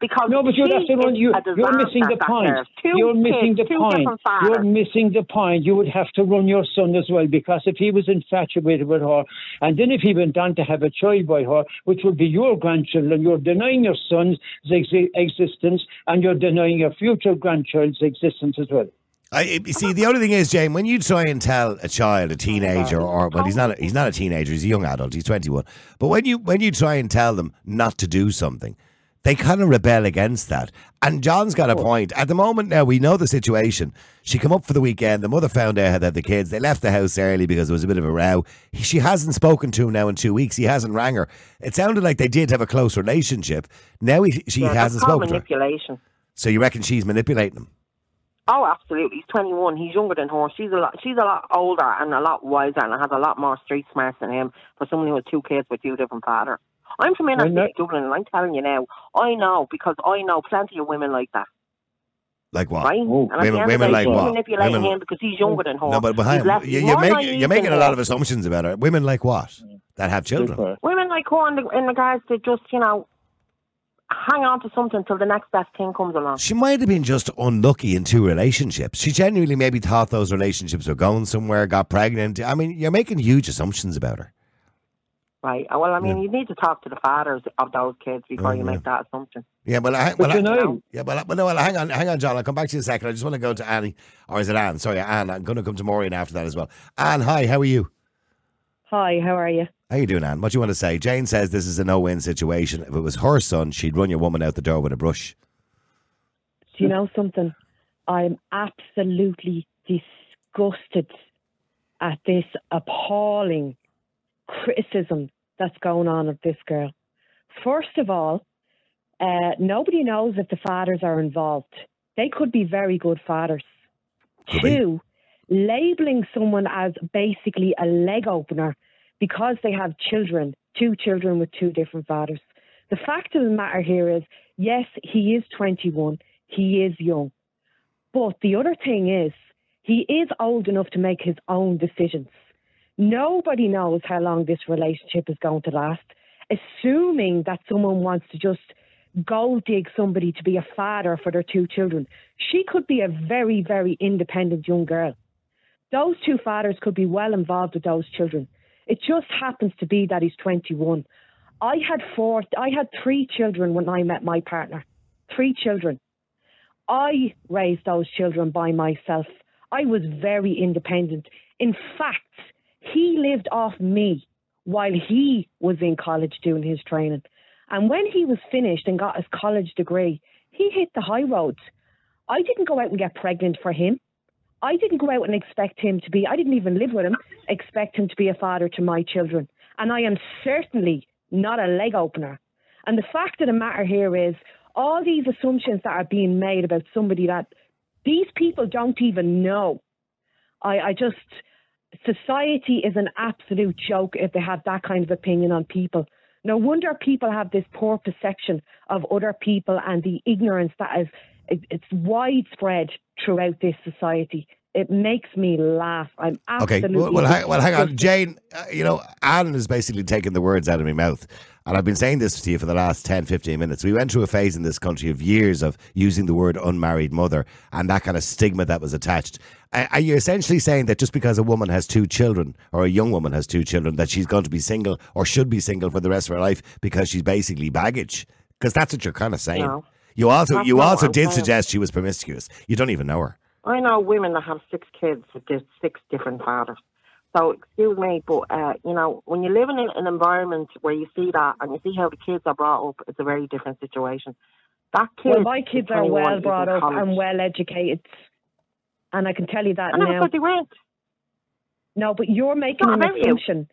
Because No, but you're she that's the one. You, a you're missing the point. Two You're missing kids, the two point. You're missing the point. You would have to run your son as well because if he was infatuated with her, and then if he went on to have a child by her, which would be your grandchildren, you're denying your son's ex- existence and you're denying your future grandchild's existence as well. I you see. The only thing is, Jane, when you try and tell a child, a oh teenager, or well, he's not. A, he's not a teenager. He's a young adult. He's twenty one. But when you when you try and tell them not to do something, they kind of rebel against that. And John's got a point. At the moment now, we know the situation. She come up for the weekend. The mother found out that the kids they left the house early because there was a bit of a row. She hasn't spoken to him now in two weeks. He hasn't rang her. It sounded like they did have a close relationship. Now he, she Yeah, hasn't spoken to her. manipulation. So you reckon she's manipulating him? Oh, absolutely. He's 21. He's younger than her. She's a lot. She's a lot older and a lot wiser and has a lot more street smarts than him. For someone who has two kids with two different fathers. I'm from inner Well, no- city Dublin, and I'm telling you now, I know because I know plenty of women like that, Like what? right? Oh, and at women- the end women of like what? manipulating Women- him because he's younger than her. No, but behind less- you, you're, more making you're making a lot of assumptions about her. Women like what? Mm. That have children. Women like her in, the, in regards to just you know hang on to something till the next best thing comes along. She might have been just unlucky in two relationships. She genuinely maybe thought those relationships were going somewhere, got pregnant. I mean, you're making huge assumptions about her. Right. Uh, Well, I mean, you need to talk to the fathers of those kids before Oh, you yeah. make that assumption. Yeah, well, I, But well, I, you know, yeah, well, I- well, no, well, hang on, hang on, John. I'll come back to you in a second. I just want to go to Annie, or is it Anne? Sorry, Anne. I'm going to come to Maureen after that as well. Anne, hi, how are you? Hi, how are you? How you doing, Anne? What do you want to say? Jane says this is a no-win situation. If it was her son, she'd run your woman out the door with a brush. Do you know something? I'm absolutely disgusted at this appalling criticism that's going on of this girl. First of all, uh, nobody knows if the fathers are involved. They could be very good fathers. Could be. Two, labeling someone as basically a leg opener because they have children, two children with two different fathers. The fact of the matter here is, yes, he is 21, he is young. But the other thing is, he is old enough to make his own decisions. Nobody knows how long this relationship is going to last. Assuming that someone wants to just gold dig somebody to be a father for their two children, she could be a very, very independent young girl. Those two fathers could be well involved with those children. It just happens to be that he's 21. I had four, I had three children when I met my partner. Three children. I raised those children by myself. I was very independent. In fact, he lived off me while he was in college doing his training. And when he was finished and got his college degree, he hit the high roads. I didn't go out and get pregnant for him. I didn't go out and expect him to be, I didn't even live with him, expect him to be a father to my children. And I am certainly not a leg opener. And the fact of the matter here is, all these assumptions that are being made about somebody that these people don't even know. I, I just, society is an absolute joke if they have that kind of opinion on people. No wonder people have this poor perception of other people and the ignorance that is it's widespread throughout this society. It makes me laugh. I'm absolutely. Okay, well, well, hang, well hang on, Jane. Uh, you know, Anne has basically taken the words out of my mouth. And I've been saying this to you for the last 10, 15 minutes. We went through a phase in this country of years of using the word unmarried mother and that kind of stigma that was attached. Are you essentially saying that just because a woman has two children or a young woman has two children, that she's going to be single or should be single for the rest of her life because she's basically baggage? Because that's what you're kind of saying. No. You also That's you also did saying. suggest she was promiscuous. You don't even know her. I know women that have six kids with just six different fathers. So excuse me, but uh, you know, when you live in an, an environment where you see that and you see how the kids are brought up, it's a very different situation. That kid, Well, my kids are well brought up and well educated. And I can tell you that now. they weren't. No, but you're making an about you. assumption.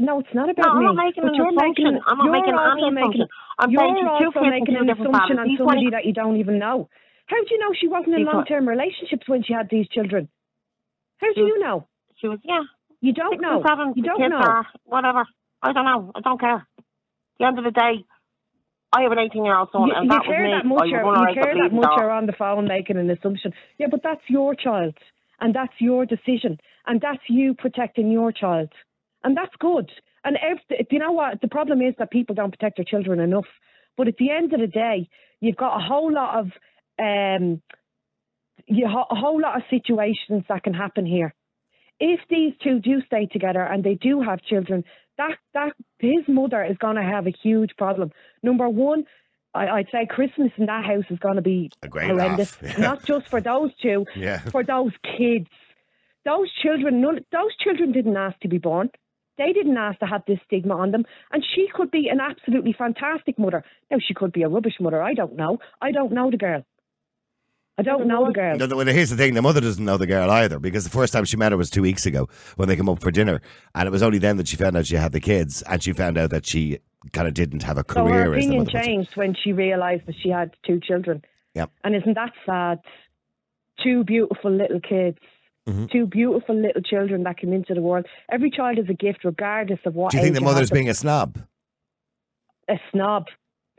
No, it's not about No, I'm me. not making but an you're assumption. Making, I'm not making making, assumption. I'm you're saying she's two also making an assumption on somebody that you don't even know. How do you know she wasn't in long-term relationships when she had these children? How do was- you know? She was, yeah. You don't six know. seven. You don't know. Are, whatever. I don't know. I don't care. At the end of the day, I have an 18 year old son, you, and you that was care me. that I much, would you're, you care that much you're on the phone making an assumption. Yeah, but that's your child, and that's your decision, and that's you protecting your child, and that's good. And if, you know what the problem is that people don't protect their children enough. But at the end of the day, you've got a whole lot of um, you ha- a whole lot of situations that can happen here. If these two do stay together and they do have children, that that his mother is going to have a huge problem. Number one, I, I'd say Christmas in that house is going to be A great horrendous. yeah. Not just for those two, Yeah. for those kids. Those children, none, those children didn't ask to be born. They didn't ask to have this stigma on them. And she could be an absolutely fantastic mother. Now, she could be a rubbish mother. I don't know. I don't know the girl. I don't know the girl. No, no, well, here's the thing: the mother doesn't know the girl either because the first time she met her was two weeks ago when they came up for dinner, and it was only then that she found out she had the kids, and she found out that she kind of didn't have a So career. her as the opinion mother puts it. changed when she realised that she had two children. Yep. And isn't that sad? Two beautiful little kids. Mhm. Two beautiful little children that came into the world. Every child is a gift, regardless of what. Do you think age the mother's being a snob? a snob?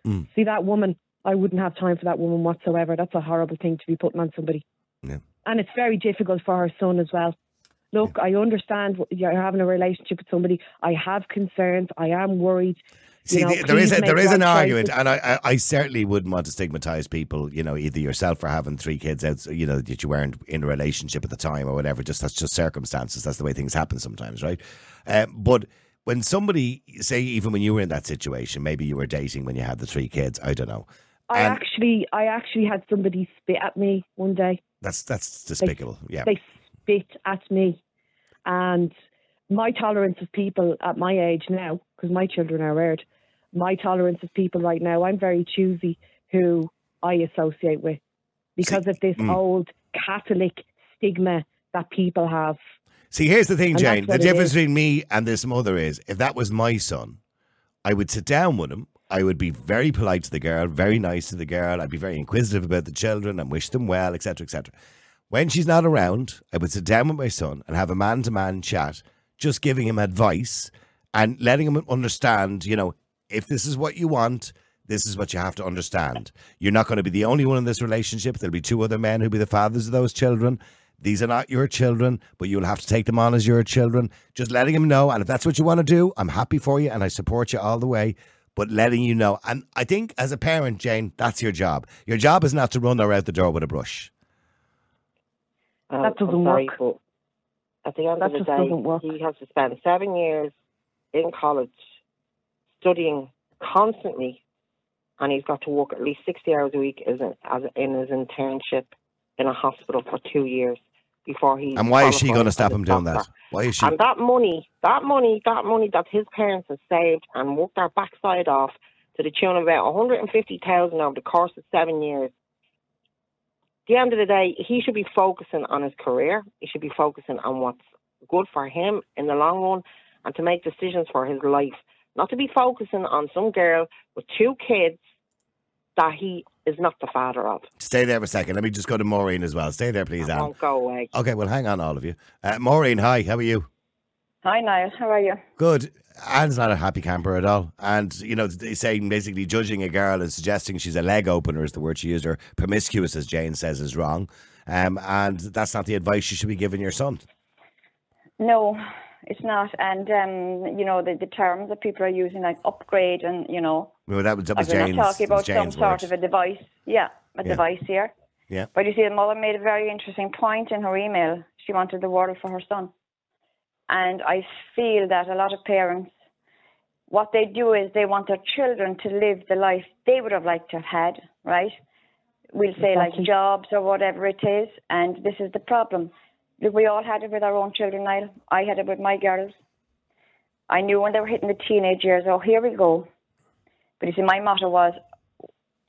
Mm. See that woman? I wouldn't have time for that woman whatsoever. That's a horrible thing to be putting on somebody. Yeah. And it's very difficult for her son as well. Look, I understand you're having a relationship with somebody. I have concerns. I am worried. See, you know, the- there is a, there is an argument, and I, I, I certainly wouldn't want to stigmatize people. You know, either yourself for having three kids out, you know, that you weren't in a relationship at the time or whatever. Just that's just circumstances. That's the way things happen sometimes, right? Um, but when somebody say, even when you were in that situation, maybe you were dating when you had the three kids. I don't know. I and- actually, I actually had somebody spit at me one day. That's that's despicable. Yeah. They spit at me, and my tolerance of people at my age now, because my children are reared, my tolerance of people right now, I'm very choosy who I associate with because of this mm. old Catholic stigma that people have. See, here's the thing, And Jane. The difference between me and this mother is if that was my son, I would sit down with him. I would be very polite to the girl, very nice to the girl. I'd be very inquisitive about the children and wish them well, etc., etc. When she's not around, I would sit down with my son and have a man to man chat, just giving him advice and letting him understand, you know, if this is what you want, this is what you have to understand. You're not going to be the only one in this relationship. There'll be two other men who'll be the fathers of those children. These are not your children, but you'll have to take them on as your children. Just letting him know. And if that's what you want to do, I'm happy for you and I support you all the way. But letting you know. And I think as a parent, Jane, that's your job. Your job is not to run her out the door with a brush. Um, That doesn't I'm sorry, work. At the end That of the just day, work. he has to spend seven years in college studying constantly, and he's got to work at least sixty hours a week as, an, as in his internship in a hospital for two years before he. And why is she going to stop him doing that? Why is she? And that money, that money, that money that his parents have saved and worked their backside off to the tune of about 150,000 over the course of seven years. At the end of the day, he should be focusing on his career. He should be focusing on what's good for him in the long run and to make decisions for his life. Not to be focusing on some girl with two kids that he is not the father of. Stay there for a second. Let me just go to Maureen as well. Stay there, please, I Anne. won't go away. Okay, well, hang on, all of you. Uh, Maureen, hi. How are you? Hi, Niall. How are you? Good. Anne's not a happy camper at all. And, you know, saying basically judging a girl and suggesting she's a leg opener is the word she used, or promiscuous, as Jane says, is wrong. Um, and that's not the advice you should be giving your son. No, it's not. And, um, you know, the, the terms that people are using, like upgrade and, you know, Well, that was, that was like we're Jane's, not talking that was about some Jane's sort of a device. Yeah, a Yeah. device here. Yeah. But you see, the mother made a very interesting point in her email. She wanted the world for her son. And I feel that a lot of parents, what they do is they want their children to live the life they would have liked to have had, right? We'll say like jobs or whatever it is. And this is the problem. Look, we all had it with our own children, Niall. I had it with my girls. I knew when they were hitting the teenage years, oh, here we go. But you see, my motto was,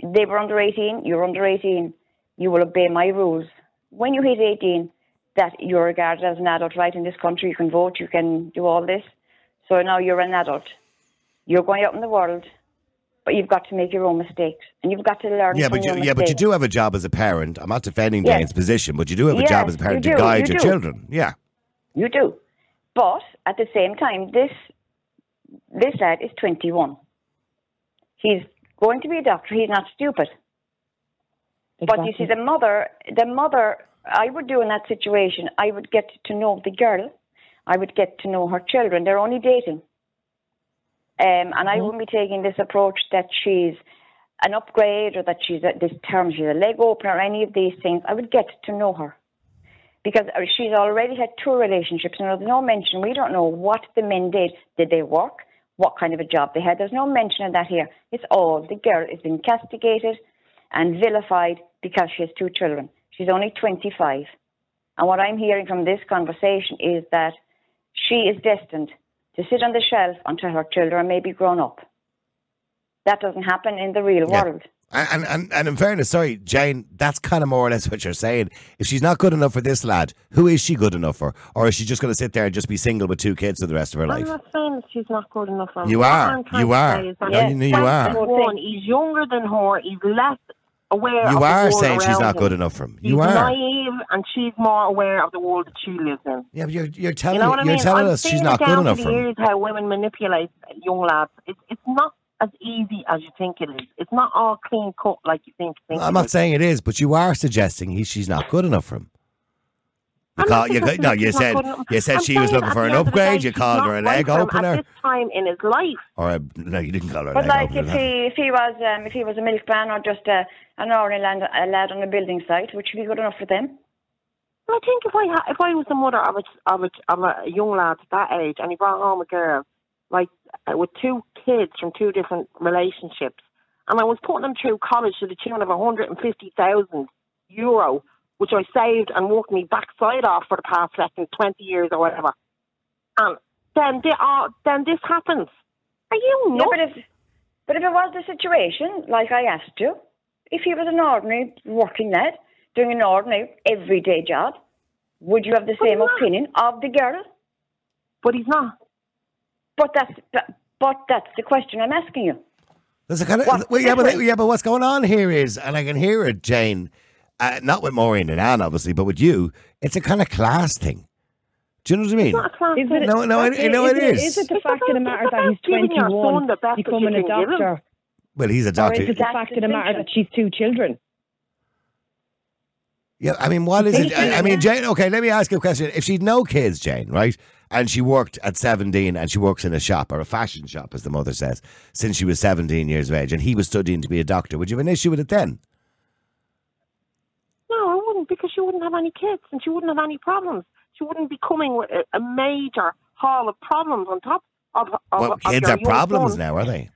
they were under 18, you're under 18, you will obey my rules. When you hit 18, that you're regarded as an adult, right? In this country, you can vote, you can do all this. So now you're an adult. You're going out in the world, but you've got to make your own mistakes, and you've got to learn. Yeah, from but you, yeah, but you do have a job as a parent. I'm not defending Yes. Jane's position, but you do have a Yes, job as a parent you to do, guide you your do. children. Yeah. You do. But at the same time, this this lad is 21. He's going to be a doctor. He's not stupid. But you see, the mother, the mother, I would do in that situation. I would get to know the girl. I would get to know her children. They're only dating, um, and I wouldn't be taking this approach that she's an upgrade or that she's a, this term she's a leg opener or any of these things. I would get to know her because uh, she's already had two relationships and there's no mention. We don't know what the men did. Did they work? What kind of a job they had? There's no mention of that here. It's all the girl is being castigated and vilified because she has two children. She's only 25. And what I'm hearing from this conversation is that she is destined to sit on the shelf until her children may be grown up. That doesn't happen in the real Yeah. world. And, and and in fairness, sorry, Jane, that's kind of more or less what you're saying. If she's not good enough for this lad, who is she good enough for? Or is she just going to sit there and just be single with two kids for the rest of her I'm life? not saying that she's not good enough for him. You What are. You are. No, he's you- you are. 21, He's younger than her. He's less aware. of You are saying she's not him. good enough for him. He's You are. naive, and she's more aware of the world that she lives in. Yeah, but you're you're telling you know what I you're mean? telling I'm us she's not good enough for him. how women manipulate young lads. It's it's not as easy as you think it is. It's not all clean cut like you think. think I'm not is. saying it is, but you are suggesting he, she's not good enough for him. You I'm call, not you, suggesting no, you she's not said you said I'm she was looking for an end of the upgrade. day, You called her a right leg for opener, At this time in his life. or a, no, you didn't call her a But leg like opener. if he if he was um, if he was a milkman or just a an ordinary lad, a lad on a building site, would she be good enough for them? Well, I think if I ha- if I was the mother of a of a, of a young lad at that age and he brought home a girl like uh, with two kids from two different relationships, and I was putting them through college to the tune of one hundred and fifty thousand euro, which I saved and worked me backside off for the past second twenty years or whatever, and then they are then this happens. Are you Yeah, but if but if it was the situation, like I asked you, if he was an ordinary working lad doing an ordinary everyday job, would you have the But same opinion of the girl? but he's not. But that's but, but that's the question I'm asking you. There's a kind of What's well, yeah, but yeah, but what's going on here is, and I can hear it, Jane. Uh, not with Maureen and Anne, obviously, but with you, it's a kind of class thing. Do you know what I mean? It's not a class Is it, thing. No, no, I- I know is it is. Is it the It's fact of the matter that he's about giving your 21, son the best that you becoming a give him. doctor? Well, he's a Or doctor. is it the fact of the matter that she's two children? Yeah, I mean, what is it? I, I mean, Jane. Okay, let me ask you a question. If she'd no kids, Jane, right, and she worked at seventeen, and she works in a shop or a fashion shop, as the mother says, since she was seventeen years of age, and he was studying to be a doctor, would you have an issue with it then? No, I wouldn't because she wouldn't have any kids and she wouldn't have any problems. She wouldn't be coming with a, major haul of problems on top of, of, Well, of kids are problems son. now, are they?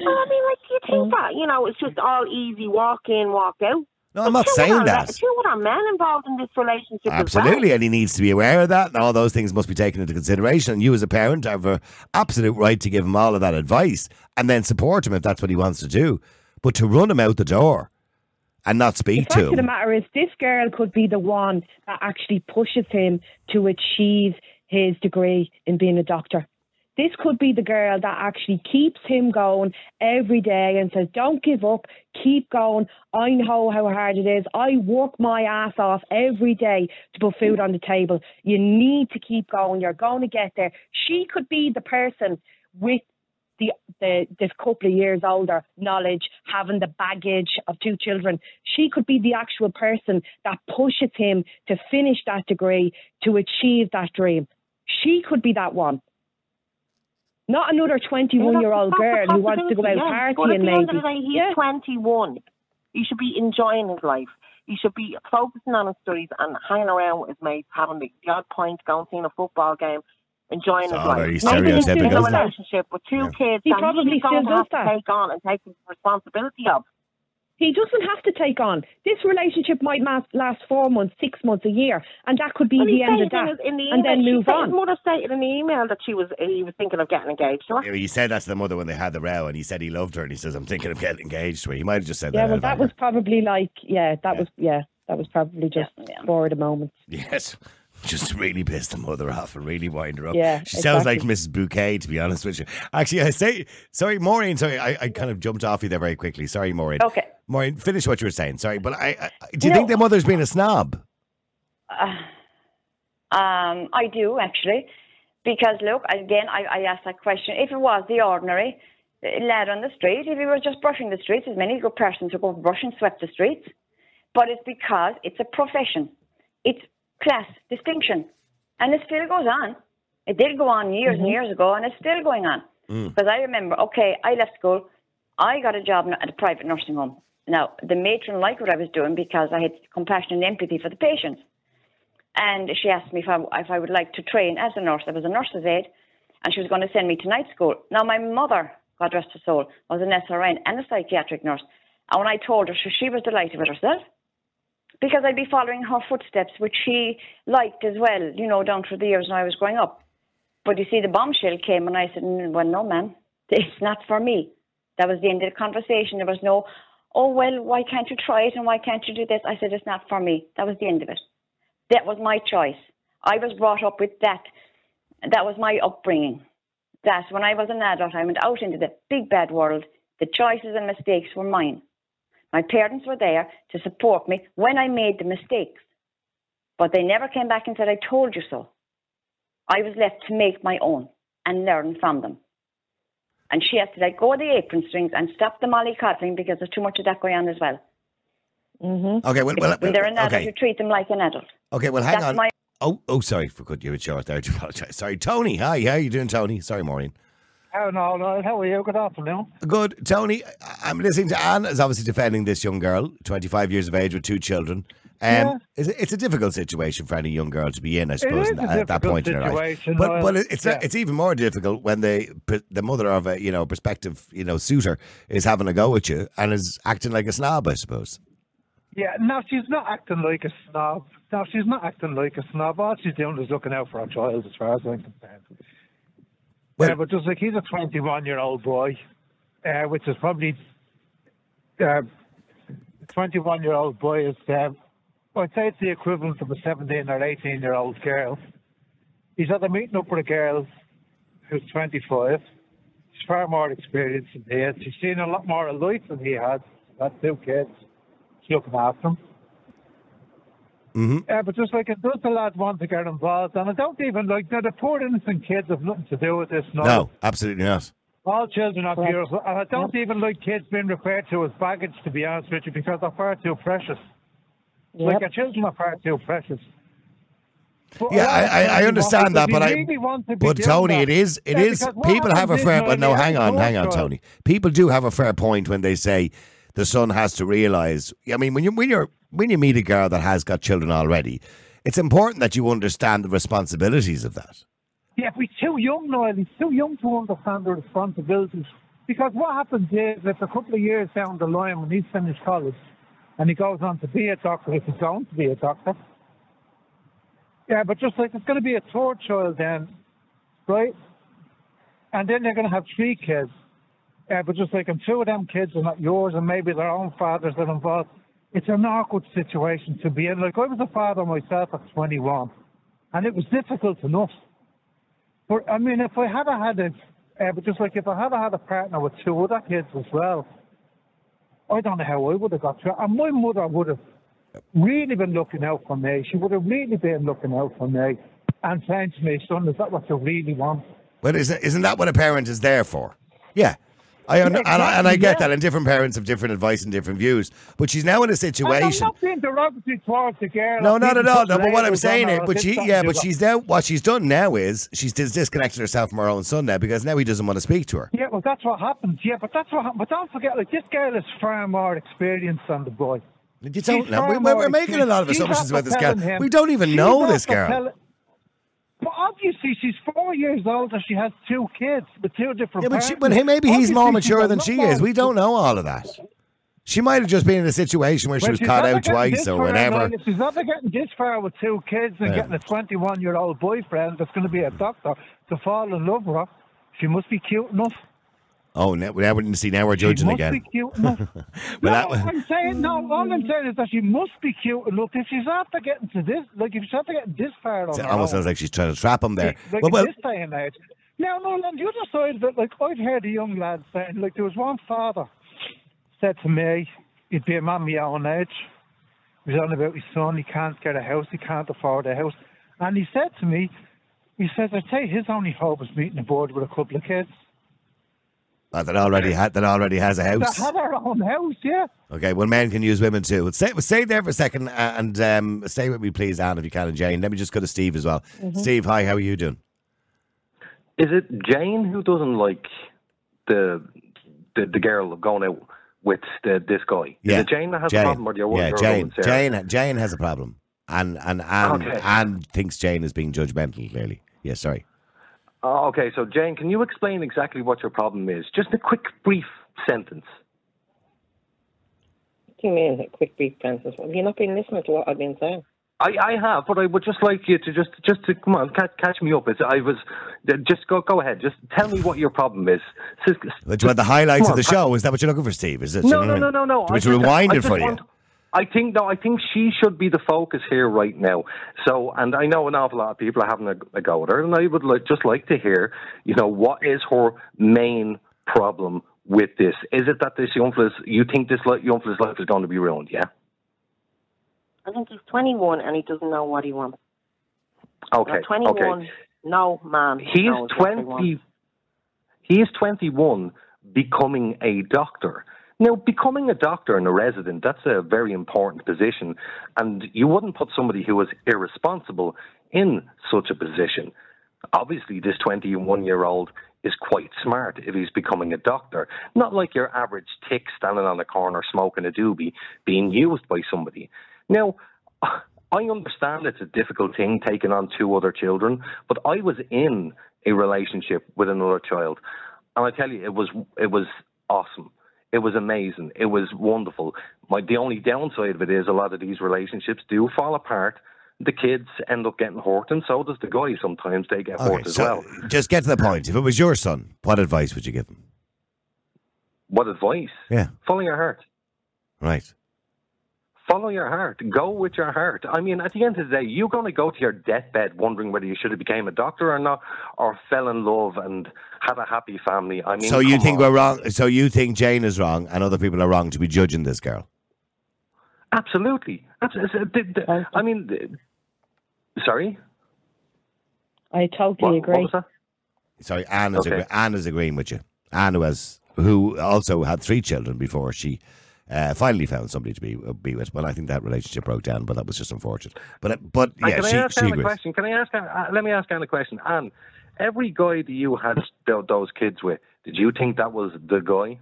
Well, I mean, like, do you think that, you know, it's just all easy, walk in, walk out? No, I'm not saying that. Two other men involved in this relationship Absolutely, and he needs to be aware of that, and all those things must be taken into consideration. And you, as a parent, have an absolute right to give him all of that advice, and then support him if that's what he wants to do. But to run him out the door and not The speak fact to of the matter is, this girl could be the one that actually pushes him to achieve his degree in being a doctor. This could be the girl that actually keeps him going every day and says, Don't give up, keep going. I know how hard it is. I work my ass off every day to put food on the table. You need to keep going. You're going to get there. She could be the person with the, the this couple of years older knowledge, having the baggage of two children. She could be the actual person that pushes him to finish that degree, to achieve that dream. She could be that one. Not another 21 year old girl who wants to go out yeah. Partying, the end of maybe. day, he's Yeah. 21. He should be enjoying his life. He should be focusing on his studies and hanging around with his mates, having the the odd pint, going seeing a football game, enjoying It's his all life. very Maybe he's in a isn't relationship with two Yeah. kids He that probably he's going still to have does to take on and take responsibility of. He doesn't have to take on. This relationship might last, last four months, six months, a year, and that could be Well, the end of stated in that. his- in the and then she move said- on. His mother stated in the email that she was he was thinking of getting engaged to her. Yeah, he said that to the mother when they had the row, and he said he loved her, and he says, "I'm thinking of getting engaged to her." He might have just said Yeah, that. Yeah, well, that anger. was probably like, yeah, that was, yeah, that was probably just for the moment. Yes. Just really piss the mother off and really wind her up. Yeah, she sounds like. Mrs. Bouquet, to be honest with you. Actually, I say, sorry, Maureen. Sorry, I, I kind of jumped off you there very quickly. Sorry, Maureen. Okay. Maureen, finish what you were saying. Sorry, but I, I do you No. think the mother's being a snob? Uh, um, I do actually, because look again. I, I asked that question. If it was the ordinary uh, lad on the street, if he was just brushing the streets, as many good persons who go brush and sweep the streets, but it's because it's a profession. It's class distinction, and it still goes on. It did go on years and mm-hmm. years ago, and it's still going on. Mm. Because I remember, okay, I left school, I got a job at a private nursing home. Now, the matron liked what I was doing because I had compassion and empathy for the patients. And she asked me if I, if I would like to train as a nurse. I was a nurse's aide, and she was going to send me to night school. Now, my mother, God rest her soul, was an SRN and a psychiatric nurse. And when I told her, she was delighted with herself because I'd be following her footsteps, which she liked as well, you know, down through the years when I was growing up. But you see, the bombshell came, and I said, "Mm, "Well, no, ma'am, it's not for me." That was the end of the conversation. There was no, "Oh, well, why can't you try it and why can't you do this?" I said, "It's not for me." That was the end of it. That was my choice. I was brought up with that. That was my upbringing. That when I was an adult, I went out into the big bad world. The choices and mistakes were mine. My parents were there to support me when I made the mistakes, but they never came back and said, "I told you so." I was left to make my own and learn from them. And she has to let go of the apron strings and stop the mollycoddling because there's too much of that going on as well. Mm-hmm. Okay, well, well when they're an adult, okay. you treat them like an adult. Okay, well, hang That's on. my- Oh, oh, sorry for cutting you a short there. I apologize. Sorry, Tony. Hi, how you doing, Tony? Sorry, Maureen. Oh, no, no. How are you? Good afternoon. Good, Tony. I'm listening to Anne is obviously defending this young girl, 25 years of age with two children. Um, Yeah. it's, a- it's a difficult situation for any young girl to be in, I suppose, a at that point in her life. But well, but it's yeah. it's even more difficult when the the mother of a you know prospective you know suitor is having a go at you and is acting like a snob, I suppose. Yeah, no, she's not acting like a snob. No, she's not acting like a snob. All she's doing is looking out for her child, as far as I'm concerned. Well- yeah, but just like he's a 21 year old boy, uh, which is probably uh, 21 year old boy is, uh, I'd say it's the equivalent of a 17 or 18 year old girl. He's at a meeting up with a girl who's 25. She's far more experienced than he is. She's seen a lot more of life than he has. Got two kids. She's looking after him. Mm-hmm. Yeah, but just like it does the lad want to get involved, and I don't even like now the poor innocent kids have nothing to do with this. No, No, absolutely not. all children are Correct. beautiful, and I don't even like kids being referred to as baggage. To be honest with you, because they're far too precious. Like Yep. our children are far too precious. But Yeah, I, I, I understand that, but I, really to but Tony, that. it is, it Yeah, is. People have a fair, but no, hang on, hang on, Tony. People do have a fair point when they say the son has to realize. I mean, when you when you're when you meet a girl that has got children already, it's important that you understand the responsibilities of that. Yeah, but he's too young now. He's too young to understand the responsibilities. Because what happens is, if a couple of years down the line, when he's finished college, and he goes on to be a doctor, if he's going to be a doctor, yeah, but just like there's going to be a third child then, right? And then they're going to have three kids. But just like, and two of them kids are not yours, and maybe their own fathers are involved. It's an awkward situation to be in. Like, I was a father myself at 21, and it was difficult enough. But I mean, if I had had a, uh, but just like if I had had a partner with two other kids as well, I don't know how I would have got through. And my mother would have really been looking out for me. She would have really been looking out for me and saying to me, "Son, is that what you really want?" But isn't isn't that what a parent is there for? Yeah. I under, and, I, and I get exactly, that, and different parents have different advice and different views. But she's now in a And I'm situation. not being derogatory towards the girl. No, or not at all. No, but what I'm saying is, but she, yeah, but she's now what she's done now is she's dis- disconnected herself from her own son now because now he doesn't want to speak to her. Yeah, well, that's what happens. Yeah, but that's what happens. But don't forget, like this girl is far more experienced than the boy. You don't know. We, we're, we're making a lot of assumptions about this girl. him- We don't even she's know this girl. But obviously, she's four years old and she has two kids with two different. Yeah, but, she, but maybe he's more Obviously, mature than she is. We don't know all of that. She might have just been in a situation where she Well, was she's caught never out getting twice this or far, whatever. She's never getting this far with two kids and Yeah. getting a 21 year old boyfriend that's going to be a doctor to fall in love with her, she must be cute enough. Oh, now, now we see. Now we're judging again. be cute enough. But no, that- I'm saying no. All I'm saying is that she must be cute enough. If she's after getting to this, like if she's after getting this far on It almost own, sounds like she's trying to trap him there. like Well, well, this day and age. Now, no, on the other side of it, like I've heard a young lad saying, like there was one father said to me, he'd be a man my own age. He was on about his son. He can't get a house. He can't afford a house. And he said to me, he says, I tell you, his only hope is meeting a board with a couple of kids. Uh, that already had that already has a That house. had her own house, yeah. Okay, well, men can use women too. Stay, stay there for a second uh, and um, stay with me, please, Anne, if you can, and Jane. Let me just go to Steve as well. Mm-hmm. Steve, hi, how are you doing? Is it Jane who doesn't like the the, the girl going out with the, this guy? Yeah, Is it Jane that has Jane. a problem, or the other yeah, Jane. Jane. Jane has a problem, and and Anne, Okay. Anne thinks Jane is being judgmental. Clearly, yeah. Sorry. Oh, okay, so Jane, can you explain exactly what your problem is? Just a quick, brief sentence. What do you mean, a quick brief sentence? Have you not been listening to what I've been saying? I, I have, but I would just like you to just just to come on, catch, catch me up. It's, I was uh, just go go ahead. Just tell me what your problem is. Just- But you want the highlights Come of the on, show? Is that what you're looking for, Steve? Is it? No, you no, no, no, no. Do you want to rewind it just for you? I think no. I think she should be the focus here right now. So, and I know an awful lot of people are having a, a go at her, and I would like, just like to hear, you know, what is her main problem with this? Is it that this young fella's, you think this li- young fella's life is going to be ruined? Yeah. I think he's 21 and he doesn't know what he wants. Okay. At 21, Okay. no man. He's knows what he wants. twenty. He is twenty-one, becoming a doctor. Now, becoming a doctor and a resident, that's a very important position. And you wouldn't put somebody who is irresponsible in such a position. Obviously, this 21 year old is quite smart if he's becoming a doctor. Not like your average tick standing on the corner smoking a doobie being used by somebody. Now, I understand it's a difficult thing taking on two other children, but I was in a relationship with another child. And I tell you, it was it was awesome. It was amazing. It was wonderful. My the only downside of it is a lot of these relationships do fall apart. The kids end up getting hurt, and so does the guy. Sometimes they get Okay, hurt as so well. just get to the point. If it was your son, what advice would you give him? What advice? Yeah, Follow your heart. right. Follow your heart. Go with your heart. I mean, at the end of the day, you're going to go to your deathbed wondering whether you should have became a doctor or not, or fell in love and had a happy family. I mean, so you think on. we're wrong? So you think Jane is wrong, and other people are wrong to be judging this girl? Absolutely. That's, that's, uh, the- the- I mean, sorry. I totally What, what agree. was that? Sorry, Anne is, Okay. agree- Anne is agreeing with you. Anne who has who also had three children before she uh, finally found somebody to be be with. Well, I think that relationship broke down, but that was just unfortunate. But uh, but And yeah, can she I ask she Anne a question? Can I ask? Anne- Uh, let me ask Anne a question. Anne, every guy that you had tho- those kids with, did you think that was the guy?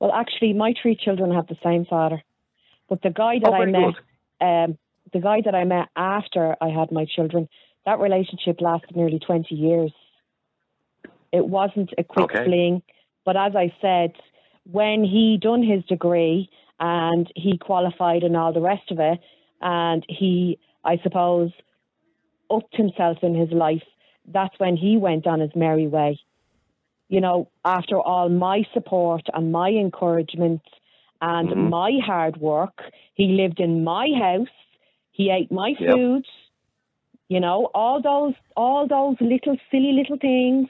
Well, actually, my three children have the same father, but the guy that Oh, I met, um, the guy that I met after I had my children, that relationship lasted nearly twenty years. It wasn't a quick Okay. fling, but as I said, when he done his degree and he qualified and all the rest of it, and he, I suppose, upped himself in his life. That's when he went on his merry way you know, after all my support and my encouragement and Mhm. my hard work, he lived in my house, he ate my Yep. food, you know, all those all those little silly little things.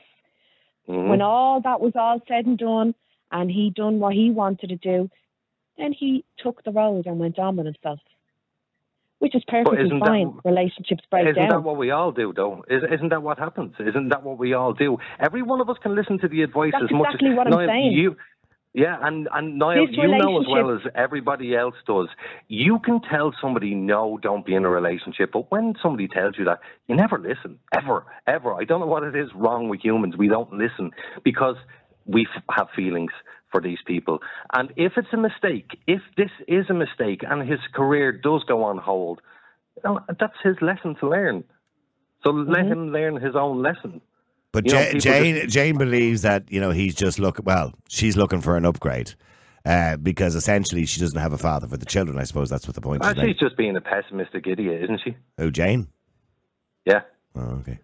Mhm. When all that was all said and done and he done what he wanted to do, then he took the road and went on with himself. Which is perfectly isn't that- fine. Relationships break Isn't down. that what we all do, though? Is, isn't that what happens? Isn't that what we all do? Every one of us can listen to the advice That's as much exactly as what I'm saying. You, yeah, and and Niall, This you know as well as everybody else does. You can tell somebody no, don't be in a relationship, but when somebody tells you that, you never listen, ever, ever. I don't know what it is wrong with humans. We don't listen because we f- have feelings for these people. And if it's a mistake, if this is a mistake, and his career does go on hold, well, that's his lesson to learn. So let Mm-hmm. him learn his own lesson. But You know, Ja- Jane just- Jane believes that you know he's just looking. Well, she's looking for an upgrade uh, because essentially she doesn't have a father for the children. I suppose that's what the point Ah, is. she's just being a pessimistic idiot, isn't she? Oh, Jane. Yeah. Oh, okay.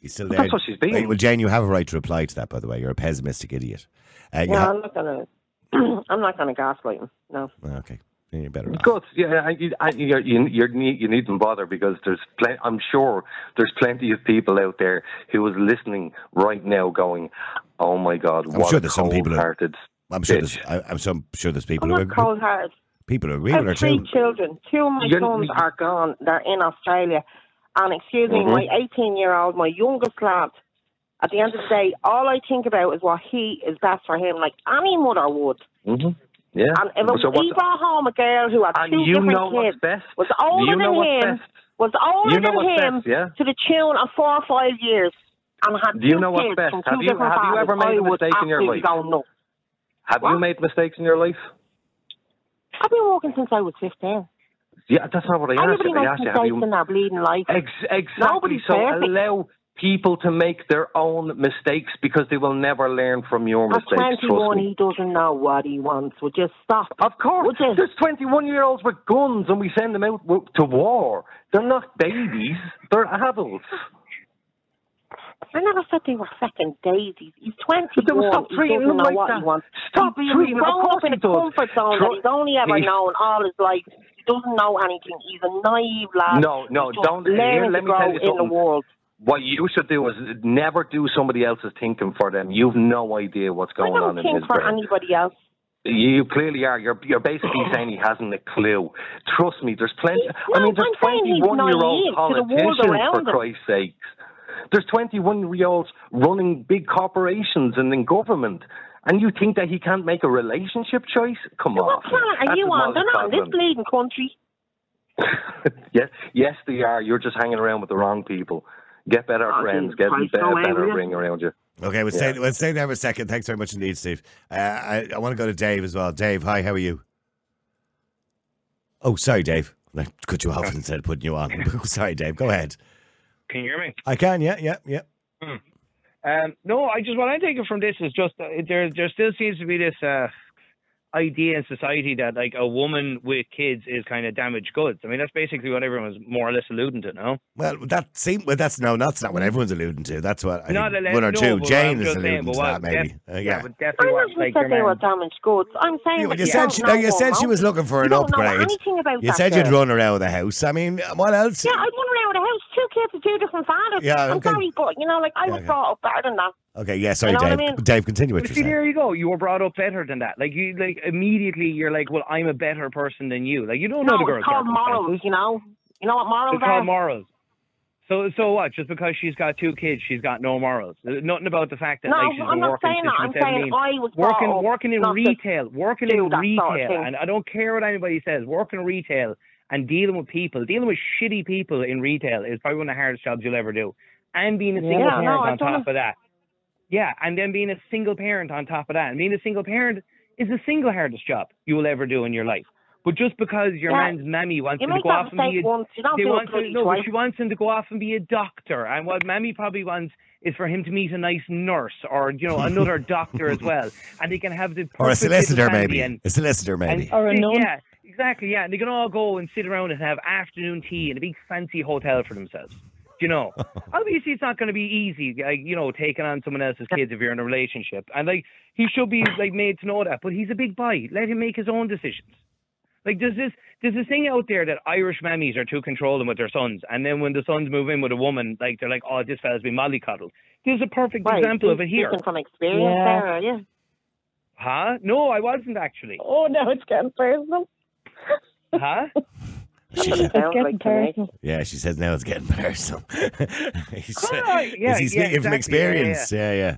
He's still But there. that's what she's being. Wait, Well, Jane, you have a right to reply to that. By the way, you're a pessimistic idiot. Uh, you No, ha- I'm not gonna. I'm not gonna gaslight him. No. okay, then you're better off. Good. Yeah, I, I, you, you, you, need, you needn't bother because there's plen- I'm sure there's plenty of people out there who is listening right now going, oh my God, I'm what sure there's some people. Who, cold-hearted I'm sure bitch. there's. I, I'm some sure there's people I'm who not agree, cold hearted. people who agree I with her have three too. children. Two of my You're- sons are gone. They're in Australia. And excuse me, Mhm. my 18 year old, my youngest lad, at the end of the day, all I think about is what he is best for him, like any mother would. hmm Yeah. And if so he brought home a girl who had two different kids, was older you know than him, best. was older You know than him best, yeah? to the tune of four or five years, and had Do you two know what's kids best? from Have you- different have you ever made I a mistake in your life? Have you made mistakes in your life? I've been walking since I was 15. Yeah, that's not what I asked. You. I asked you, have you in their bleeding life. Ex- exactly. Nobody's so perfect. allow people to make their own mistakes because they will never learn from your At mistakes. 21, he doesn't know what he wants. Would you stop? Of course, there's 21 year olds with guns and we send them out to war. They're not babies, they're adults. I never said they were second daisies. He's But 21. then stop he treating doesn't him know like what that. he wants. Stop treating him. Of grown course up in he does. comfort zone that he's only ever known all his life. Doesn't know anything. He's a naive lad. No, no, don't- here, let me tell you in the something. world. What you should do is never do somebody else's thinking for them. You've no idea what's going on in his brain. I don't on in think for anybody else. You clearly are. You're you're basically saying he hasn't a clue. Trust me, there's plenty. I No, mean, there's he's 21 year old naive to the world politicians, for him. Christ's sakes. There's 21 year olds running big corporations and in government. And you think that he can't make a relationship choice? Come on. What planet are you on? a They're not in this modern bleeding country. yes, yes, they are. You're just hanging around with the wrong people. Get better Oh, friends. Get Christ, better, no better way, ring around you. Okay, we'll Yeah. stay. We'll stay there for a second. Thanks very much indeed, Steve. Uh, I, I want to go to Dave as well. Dave, hi. How are you? Oh, sorry, Dave. I cut you off instead of putting you on. sorry, Dave. Go ahead. Can you hear me? I can. Yeah, yeah, yeah. Um, no, I just what I'm taking from this is just uh, there. There still seems to be this uh, idea in society that like a woman with kids is kind of damaged goods. I mean, that's basically what everyone's more or less alluding to. No, Well, that seem. Well, that's no. That's not what everyone's alluding to. That's what I Not think alle- one or no, two. but Jane is alluding saying, to that. Maybe. def- Uh, yeah, yeah. but I definitely what never like said they were damaged goods. I'm saying You, that you you said don't she, know you said she was looking for You an don't know upgrade. anything about You that said you'd girl. run around the house. I mean, what else? Yeah, I'd run around the house. Two two kids with two different fathers. Yeah, I'm okay. sorry, but you know, like I was okay. brought up better than that. Okay, yeah, sorry, You know what I Dave. mean? Dave, continue what But you're see, saying. there you go. You were brought up better than that. Like you, like immediately, you're like, well, I'm a better person than you. Like you don't know the girl's it's called morals. You know, you know what morals It's are. called morals. So, so what? Just because she's got two kids, she's got no morals. Uh, nothing about the fact that No, like she's I'm been not working saying that. I'm was saying I was working, working in retail, working in retail, sort of and I don't care what anybody says. Working in retail and dealing with people, dealing with shitty people in retail is probably one of the hardest jobs you'll ever do. And being a single no, parent I've on top it. of that. Yeah, and then being a single parent on top of that. And being a single parent is the single hardest job you will ever do in your life. But just because your Yeah. man's mammy wants You him to go off and be a, once, they want to, no, but she wants him to go off and be a doctor. And what mammy probably wants is for him to meet a nice nurse or you know another doctor as well, and they can have the Or a solicitor, maybe. And, A solicitor, maybe. and Yeah, exactly. Yeah, and they can all go and sit around and have afternoon tea in a big fancy hotel for themselves. You know, obviously it's not going to be easy, like, you know, taking on someone else's kids if you're in a relationship. And like he should be like made to know that. But he's a big boy. Let him make his own decisions. Like there's this there's this thing out there that Irish mammies are too controlling with their sons, and then when the sons move in with a woman, like they're like, oh, this fella's been mollycoddled. There's a perfect Right, example of it here. from experience Yeah. there, are you? Huh? No, I wasn't actually. Oh, now it's getting personal. Huh? She- Sounds like to. Yeah, she says now it's getting personal. He's, Oh, yeah, is he yeah, speaking from exactly, yeah, experience? Yeah, yeah.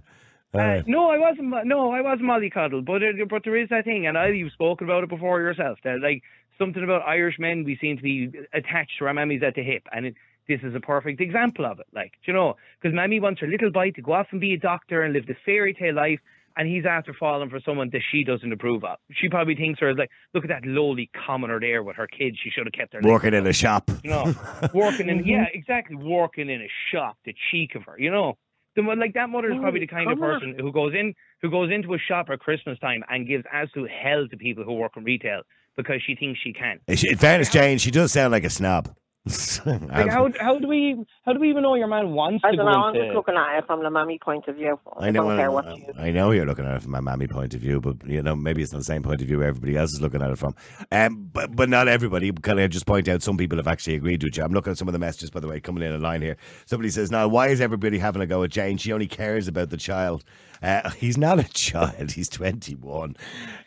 All Uh, right. no, I wasn't. No, I wasn't mollycoddled, but it, but there is that thing, and I you've spoken about it before yourself. That like something about Irish men, we seem to be attached to our mammies at the hip, and it, this is a perfect example of it. Like do you know, because mammy wants her little boy to go off and be a doctor and live the fairy tale life, and he's after falling for someone that she doesn't approve of. She probably thinks her like, look at that lowly commoner there with her kids. She should have kept her. Working in a shop. You know, working in yeah, exactly, working in a shop. The cheek of her, you know. The one like that mother is probably the kind of come on. person who goes in who goes into a shop at Christmas time and gives absolute hell to people who work in retail because she thinks she can. In fairness, Jane, she does sound like a snob. Like how how do we how do we even know your man wants I to don't go know. I'm into? just looking at it from the mummy point of view. I, I know, don't care I, what you. I know you're looking at it from my mammy point of view, but you know maybe it's not the same point of view everybody else is looking at it from. Um, but but not everybody. Can I just point out some people have actually agreed with you? I'm looking at some of the messages by the way coming in a line here. Somebody says, "Now, why is everybody having a go at Jane? She only cares about the child." Uh, he's not a child. He's 21.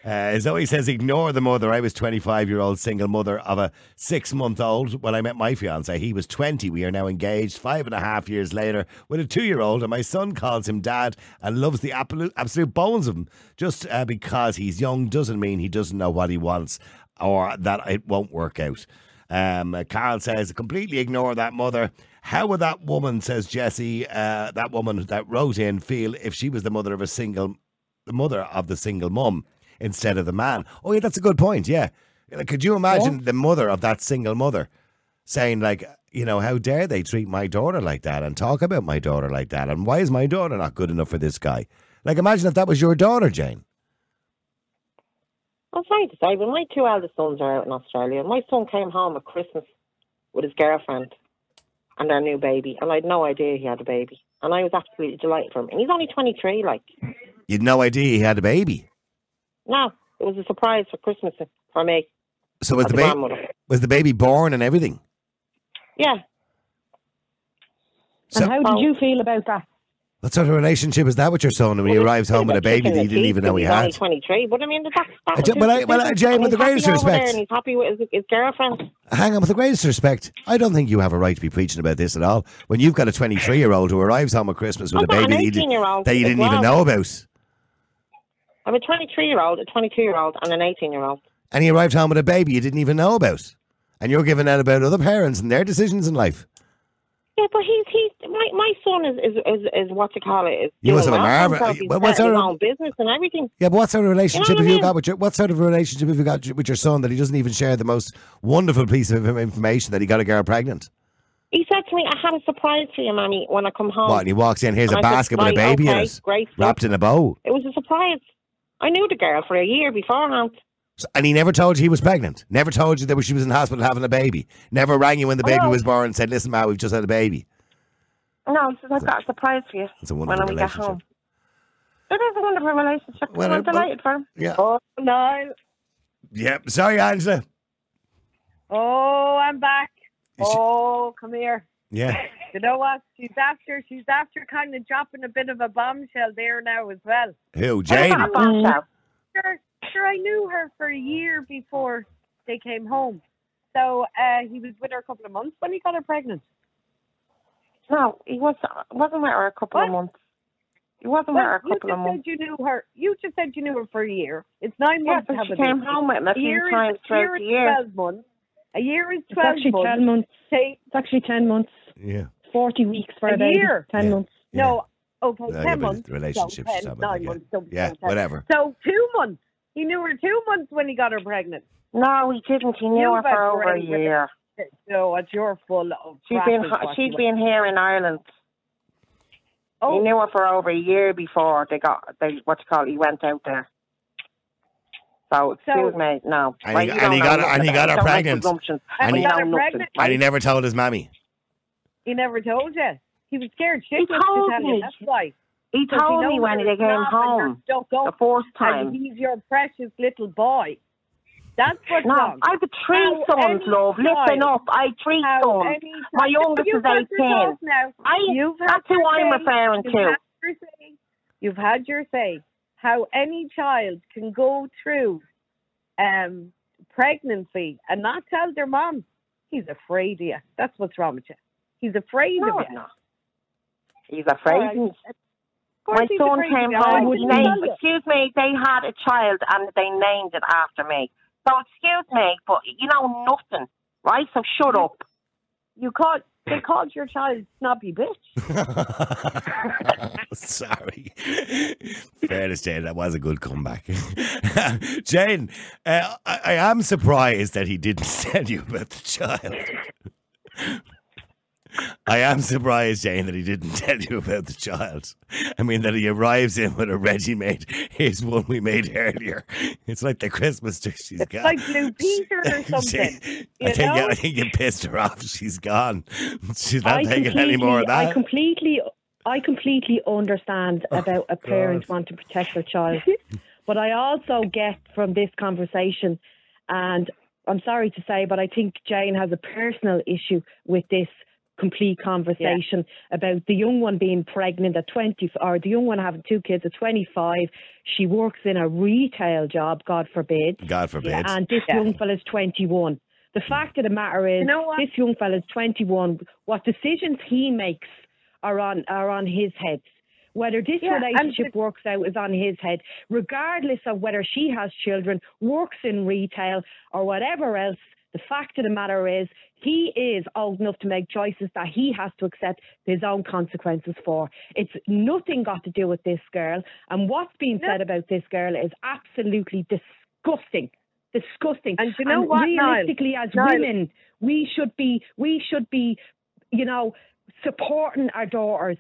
Uh, Zoe says, "Ignore the mother. I was 25 year old single mother of a six month old when I met my fiance. He was 20. We are now engaged. Five and a half years later with a two year old, and my son calls him dad and loves the absolute, bones of him. Just uh, because he's young doesn't mean he doesn't know what he wants or that it won't work out." Um, Carl says, completely ignore that mother. How would that woman, says Jesse, uh, that woman that wrote in, feel if she was the mother of a single, the mother of the single mum instead of the man? Oh, yeah, that's a good point. Yeah. Like, could you imagine the mother of that single mother saying, like, you know, how dare they treat my daughter like that and talk about my daughter like that? And why is my daughter not good enough for this guy? Like, imagine if that was your daughter, Jane. I'm sorry to say, but my two eldest sons are out in Australia. My son came home at Christmas with his girlfriend and their new baby, and I had no idea he had a baby. And I was absolutely delighted for him. And he's only 23, like, You had no idea he had a baby. no, it was a surprise for Christmas for me. So was the a baby was the baby born and everything? Yeah. So- and how did you feel about that? What sort of relationship is that with your son when he arrives home with a baby that he didn't even know he had? 23, but I mean, that's, that's well, I- well, I- Jane, with the greatest respect- And he's happy with his, his girlfriend. Hang on, with the greatest respect, I don't think you have a right to be preaching about this at all. When you've got a 23 year old who arrives home at Christmas with I've a baby that you, did- 18-year-old that you didn't even know about, I'm a 23 year old, a 22 year old, and an 18 year old. and he arrived home with a baby you didn't even know about, and you're giving out about other parents and their decisions in life. Yeah, but he's he's my my son is is is, is what you call it. Is You must have a marvel- himself. He's what sort of- own business and everything. Yeah, but what sort of relationship what I have you mean? got with your what sort of relationship have you got with your son that he doesn't even share the most wonderful piece of information that he got a girl pregnant? He said to me, "I had a surprise for you, mommy, when I come home." What? And he walks in, here's And a I said, basket with a "Right, baby in it, Great. wrapped in a bow. It was a surprise. I knew the girl for a year beforehand. So- And he never told you he was pregnant. Never told you that she was in hospital having a baby. Never rang you when the baby No. was born and said, "Listen, Ma, we've just had a baby." No, he says, "I've got a surprise for you It's a wonderful when we get home." It is a wonderful relationship. Well, I'm I- well, delighted for him. yeah. Oh no. Yep. Sorry, Angela. Oh, I'm back. Oh, come here. Yeah. You know what? She's after she's after kind of dropping a bit of a bombshell there now as well. Who, Jane? Sure, sure. I knew her for a year before they came home. So uh, he was with her a couple of months when he got her pregnant. No, he was wasn't with her a couple of months. He wasn't Well, with her a you couple just of months. said you knew her. You just said you knew her for a year. It's nine Yeah, months but to have she a came baby. home with him a few year times is, throughout year the is year. twelve months. A year is twelve It's actually months. 10 months. Say It's actually 10 months. Yeah. 40 weeks for a, A baby. year. 10 months. no. Okay, No, ten months. the relationship's so 10, nine yeah. months. Don't Yeah, whatever. So two months. He knew her two months when he got her pregnant. No, he didn't. He knew her You've for over a year. it. No, it's your full of. She's crap been is what she's you- been here in Ireland. Oh. He knew her for over a year before they got they what you call it, he went out there. So excuse me, no. And Right, he- and he got her- and he got her it. Don't make pregnant. presumptions And when he got her pregnant? And he never told his mammy. He never told you. He was scared He shitless to told tell me. you. That's why. He told me when they came a snob and you're home the and time. he's your precious little boy. That's what's No, wrong. I've three How sons, love. Listen up. I three how sons. My youngest is had 18. Now. I, You've had that's who I'm say. referring You've to. had your say. You've had your say. How any child can go through um, pregnancy and not tell their mom. He's afraid of you. That's what's wrong with you. He's afraid No, of you. He's afraid. Right. He's- Of course My he's son afraid came of home. wouldn't Named, tell you. excuse me, they had a child and they named it after me. So excuse me, but you know nothing, right? So shut up. You called. They called your child snobby bitch. Sorry. Fairness, Jane, that was a good comeback. Jane, uh, I, I am surprised that he didn't tell you about the child. I am surprised, Jane, that he didn't tell you about the child. I mean, that he arrives in with a Reggie made. Here's one we made earlier. It's like the Christmas tree. She's It's gone. like Blue Peter or something. I think, know? I think you pissed her off. She's gone. She's not I taking any more of that. I completely, I completely understand oh, about a parent wanting to protect their child, but I also get from this conversation, and I'm sorry to say, but I think Jane has a personal issue with this complete conversation about the young one being pregnant at 20 or the young one having two kids at 25 she works in a retail job god forbid God forbid. and this young fella's 21. The fact of the matter is, You know this young fella's 21. What decisions he makes are on are on his head. Whether this Yeah, and relationship works out is on his head, regardless of whether she has children, works in retail, or whatever else. The fact of the matter is, he is old enough to make choices that he has to accept his own consequences for. It's nothing got to do with this girl. And what's being said about this girl is absolutely disgusting. Disgusting. And you know what, Niall? realistically, as Niall- women, we should be we should be, you know, supporting our daughters,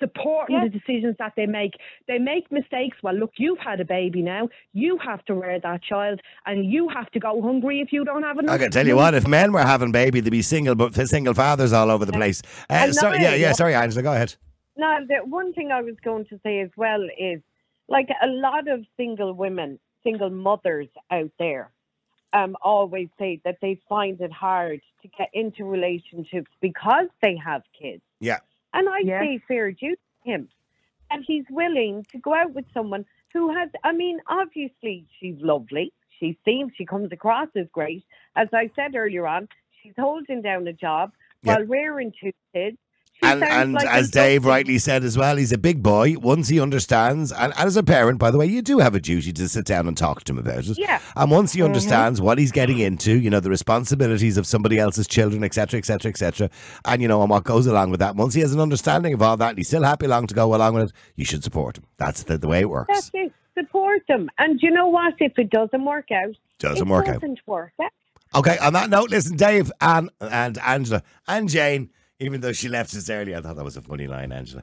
supporting Yeah. the decisions that they make. They make mistakes. Well, look, you've had a baby now. You have to rear that child, and you have to go hungry if you don't have enough. I can tell you what, if men were having baby, they'd be single, but single fathers all over the place. Uh, so, yeah, yeah. yeah. Sorry, Angela, go ahead. Now, the one thing I was going to say as well is, like a lot of single women, single mothers out there, um, always say that they find it hard to get into relationships because they have kids. Yeah. And I Yeah. say fair due to him. And he's willing to go out with someone who has, I mean, obviously she's lovely. She seems, she comes across as great. As I said earlier on, she's holding down a job Yeah. while rearing two kids. And, and like as Dave rightly said as well, he's a big boy. Once he understands, and, and as a parent, by the way, you do have a duty to sit down and talk to him about it. Yeah. And once he Mhm. understands what he's getting into, you know, the responsibilities of somebody else's children, etc., etc., etc., and you know, and what goes along with that. Once he has an understanding of all that, and he's still happy along to go along with it, you should support him. That's the, the way it works. That's it. Support them. And you know what? If it doesn't work out, Doesn't it work out. doesn't work out. Okay, on that note, listen, Dave and and Angela and Jane, even though she left us early, I thought that was a funny line, Angela.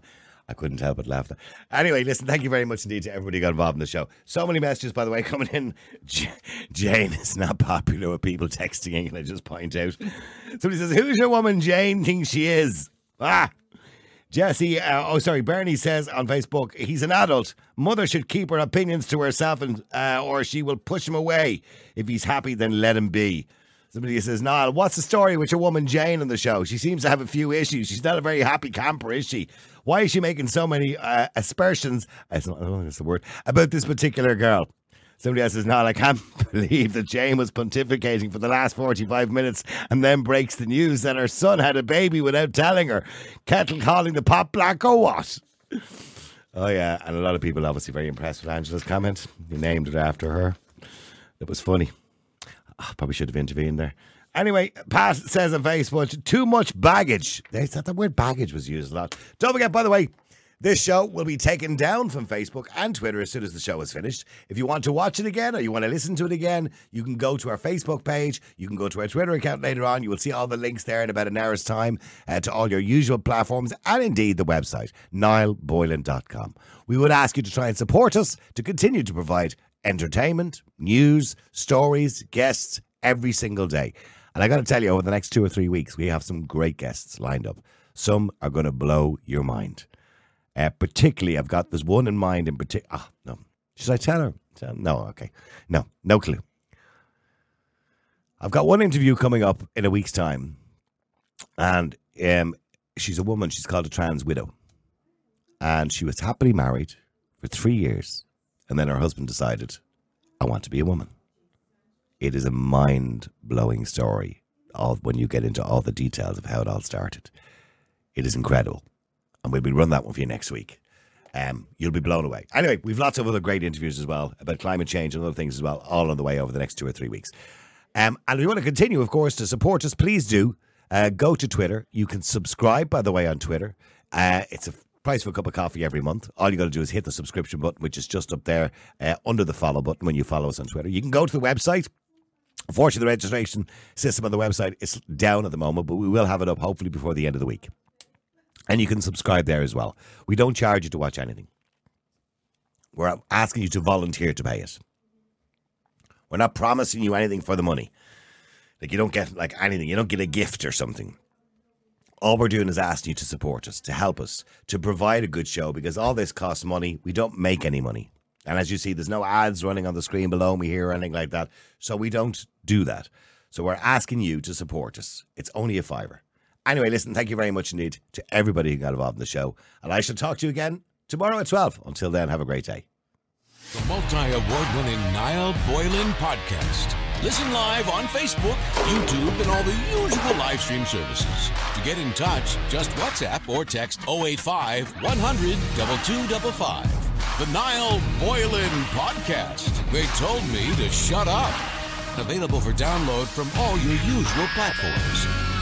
I couldn't help but laugh. Anyway, listen, thank you very much indeed to everybody who got involved in the show. So many messages, by the way, coming in. J- Jane is not popular with people texting in, can I just point out? Somebody says, Who's your woman Jane thinks she is? Ah! Jesse, uh, oh, sorry, Bernie says on Facebook, he's an adult. Mother should keep her opinions to herself and uh, or she will push him away. If he's happy, then let him be. Somebody says, Niall, what's the story with your woman Jane on the show? She seems to have a few issues. She's not a very happy camper, is she? Why is she making so many uh, aspersions? I don't know that's the word about this particular girl. Somebody else says, Niall, I can't believe that Jane was pontificating for the last 45 minutes and then breaks the news that her son had a baby without telling her. Kettle calling the pot black or what? Oh, yeah. And a lot of people obviously very impressed with Angela's comment. He named it after her. It was funny. Oh, probably should have intervened there. Anyway, Pat says on Facebook, too much baggage. They said the word baggage was used a lot. Don't forget, by the way, this show will be taken down from Facebook and Twitter as soon as the show is finished. If you want to watch it again or you want to listen to it again, you can go to our Facebook page. You can go to our Twitter account later on. You will see all the links there in about an hour's time uh, to all your usual platforms and indeed the website, niallboylan.com. We would ask you to try and support us to continue to provide entertainment, news, stories, guests every single day. And I got to tell you, over the next two or three weeks, we have some great guests lined up. Some are going to blow your mind. Uh, particularly, I've got this one in mind in particular. Ah, no. Should I tell her? No, okay. No, no clue. I've got one interview coming up in a week's time. And um, she's a woman. She's called a trans widow. And she was happily married for three years. And then her husband decided, I want to be a woman. It is a mind blowing story of when you get into all the details of how it all started. It is incredible. And we'll be run that one for you next week. Um, you'll be blown away. Anyway, we've lots of other great interviews as well about climate change and other things as well, all on the way over the next two or three weeks. Um, and if you want to continue, of course, to support us, please do. Uh, go to Twitter. You can subscribe, by the way, on Twitter. Uh, it's a price for a cup of coffee every month. All you got to do is hit the subscription button, which is just up there uh, under the follow button when you follow us on Twitter. You can go to the website. Unfortunately, the registration system on the website is down at the moment, but we will have it up hopefully before the end of the week. And you can subscribe there as well. We don't charge you to watch anything. We're asking you to volunteer to pay us. We're not promising you anything for the money. Like you don't get like anything. You don't get a gift or something. All we're doing is asking you to support us, to help us, to provide a good show because all this costs money. We don't make any money. And as you see, there's no ads running on the screen below me here or anything like that. So we don't do that. So we're asking you to support us. It's only a fiver. Anyway, listen, thank you very much indeed to everybody who got involved in the show. And I shall talk to you again tomorrow at 12. Until then, have a great day. The multi award winning Niall Boylan podcast. Listen live on Facebook, YouTube, and all the usual live stream services. To get in touch, just WhatsApp or text 085 100 2255. The Niall Boylan Podcast. They told me to shut up. Available for download from all your usual platforms.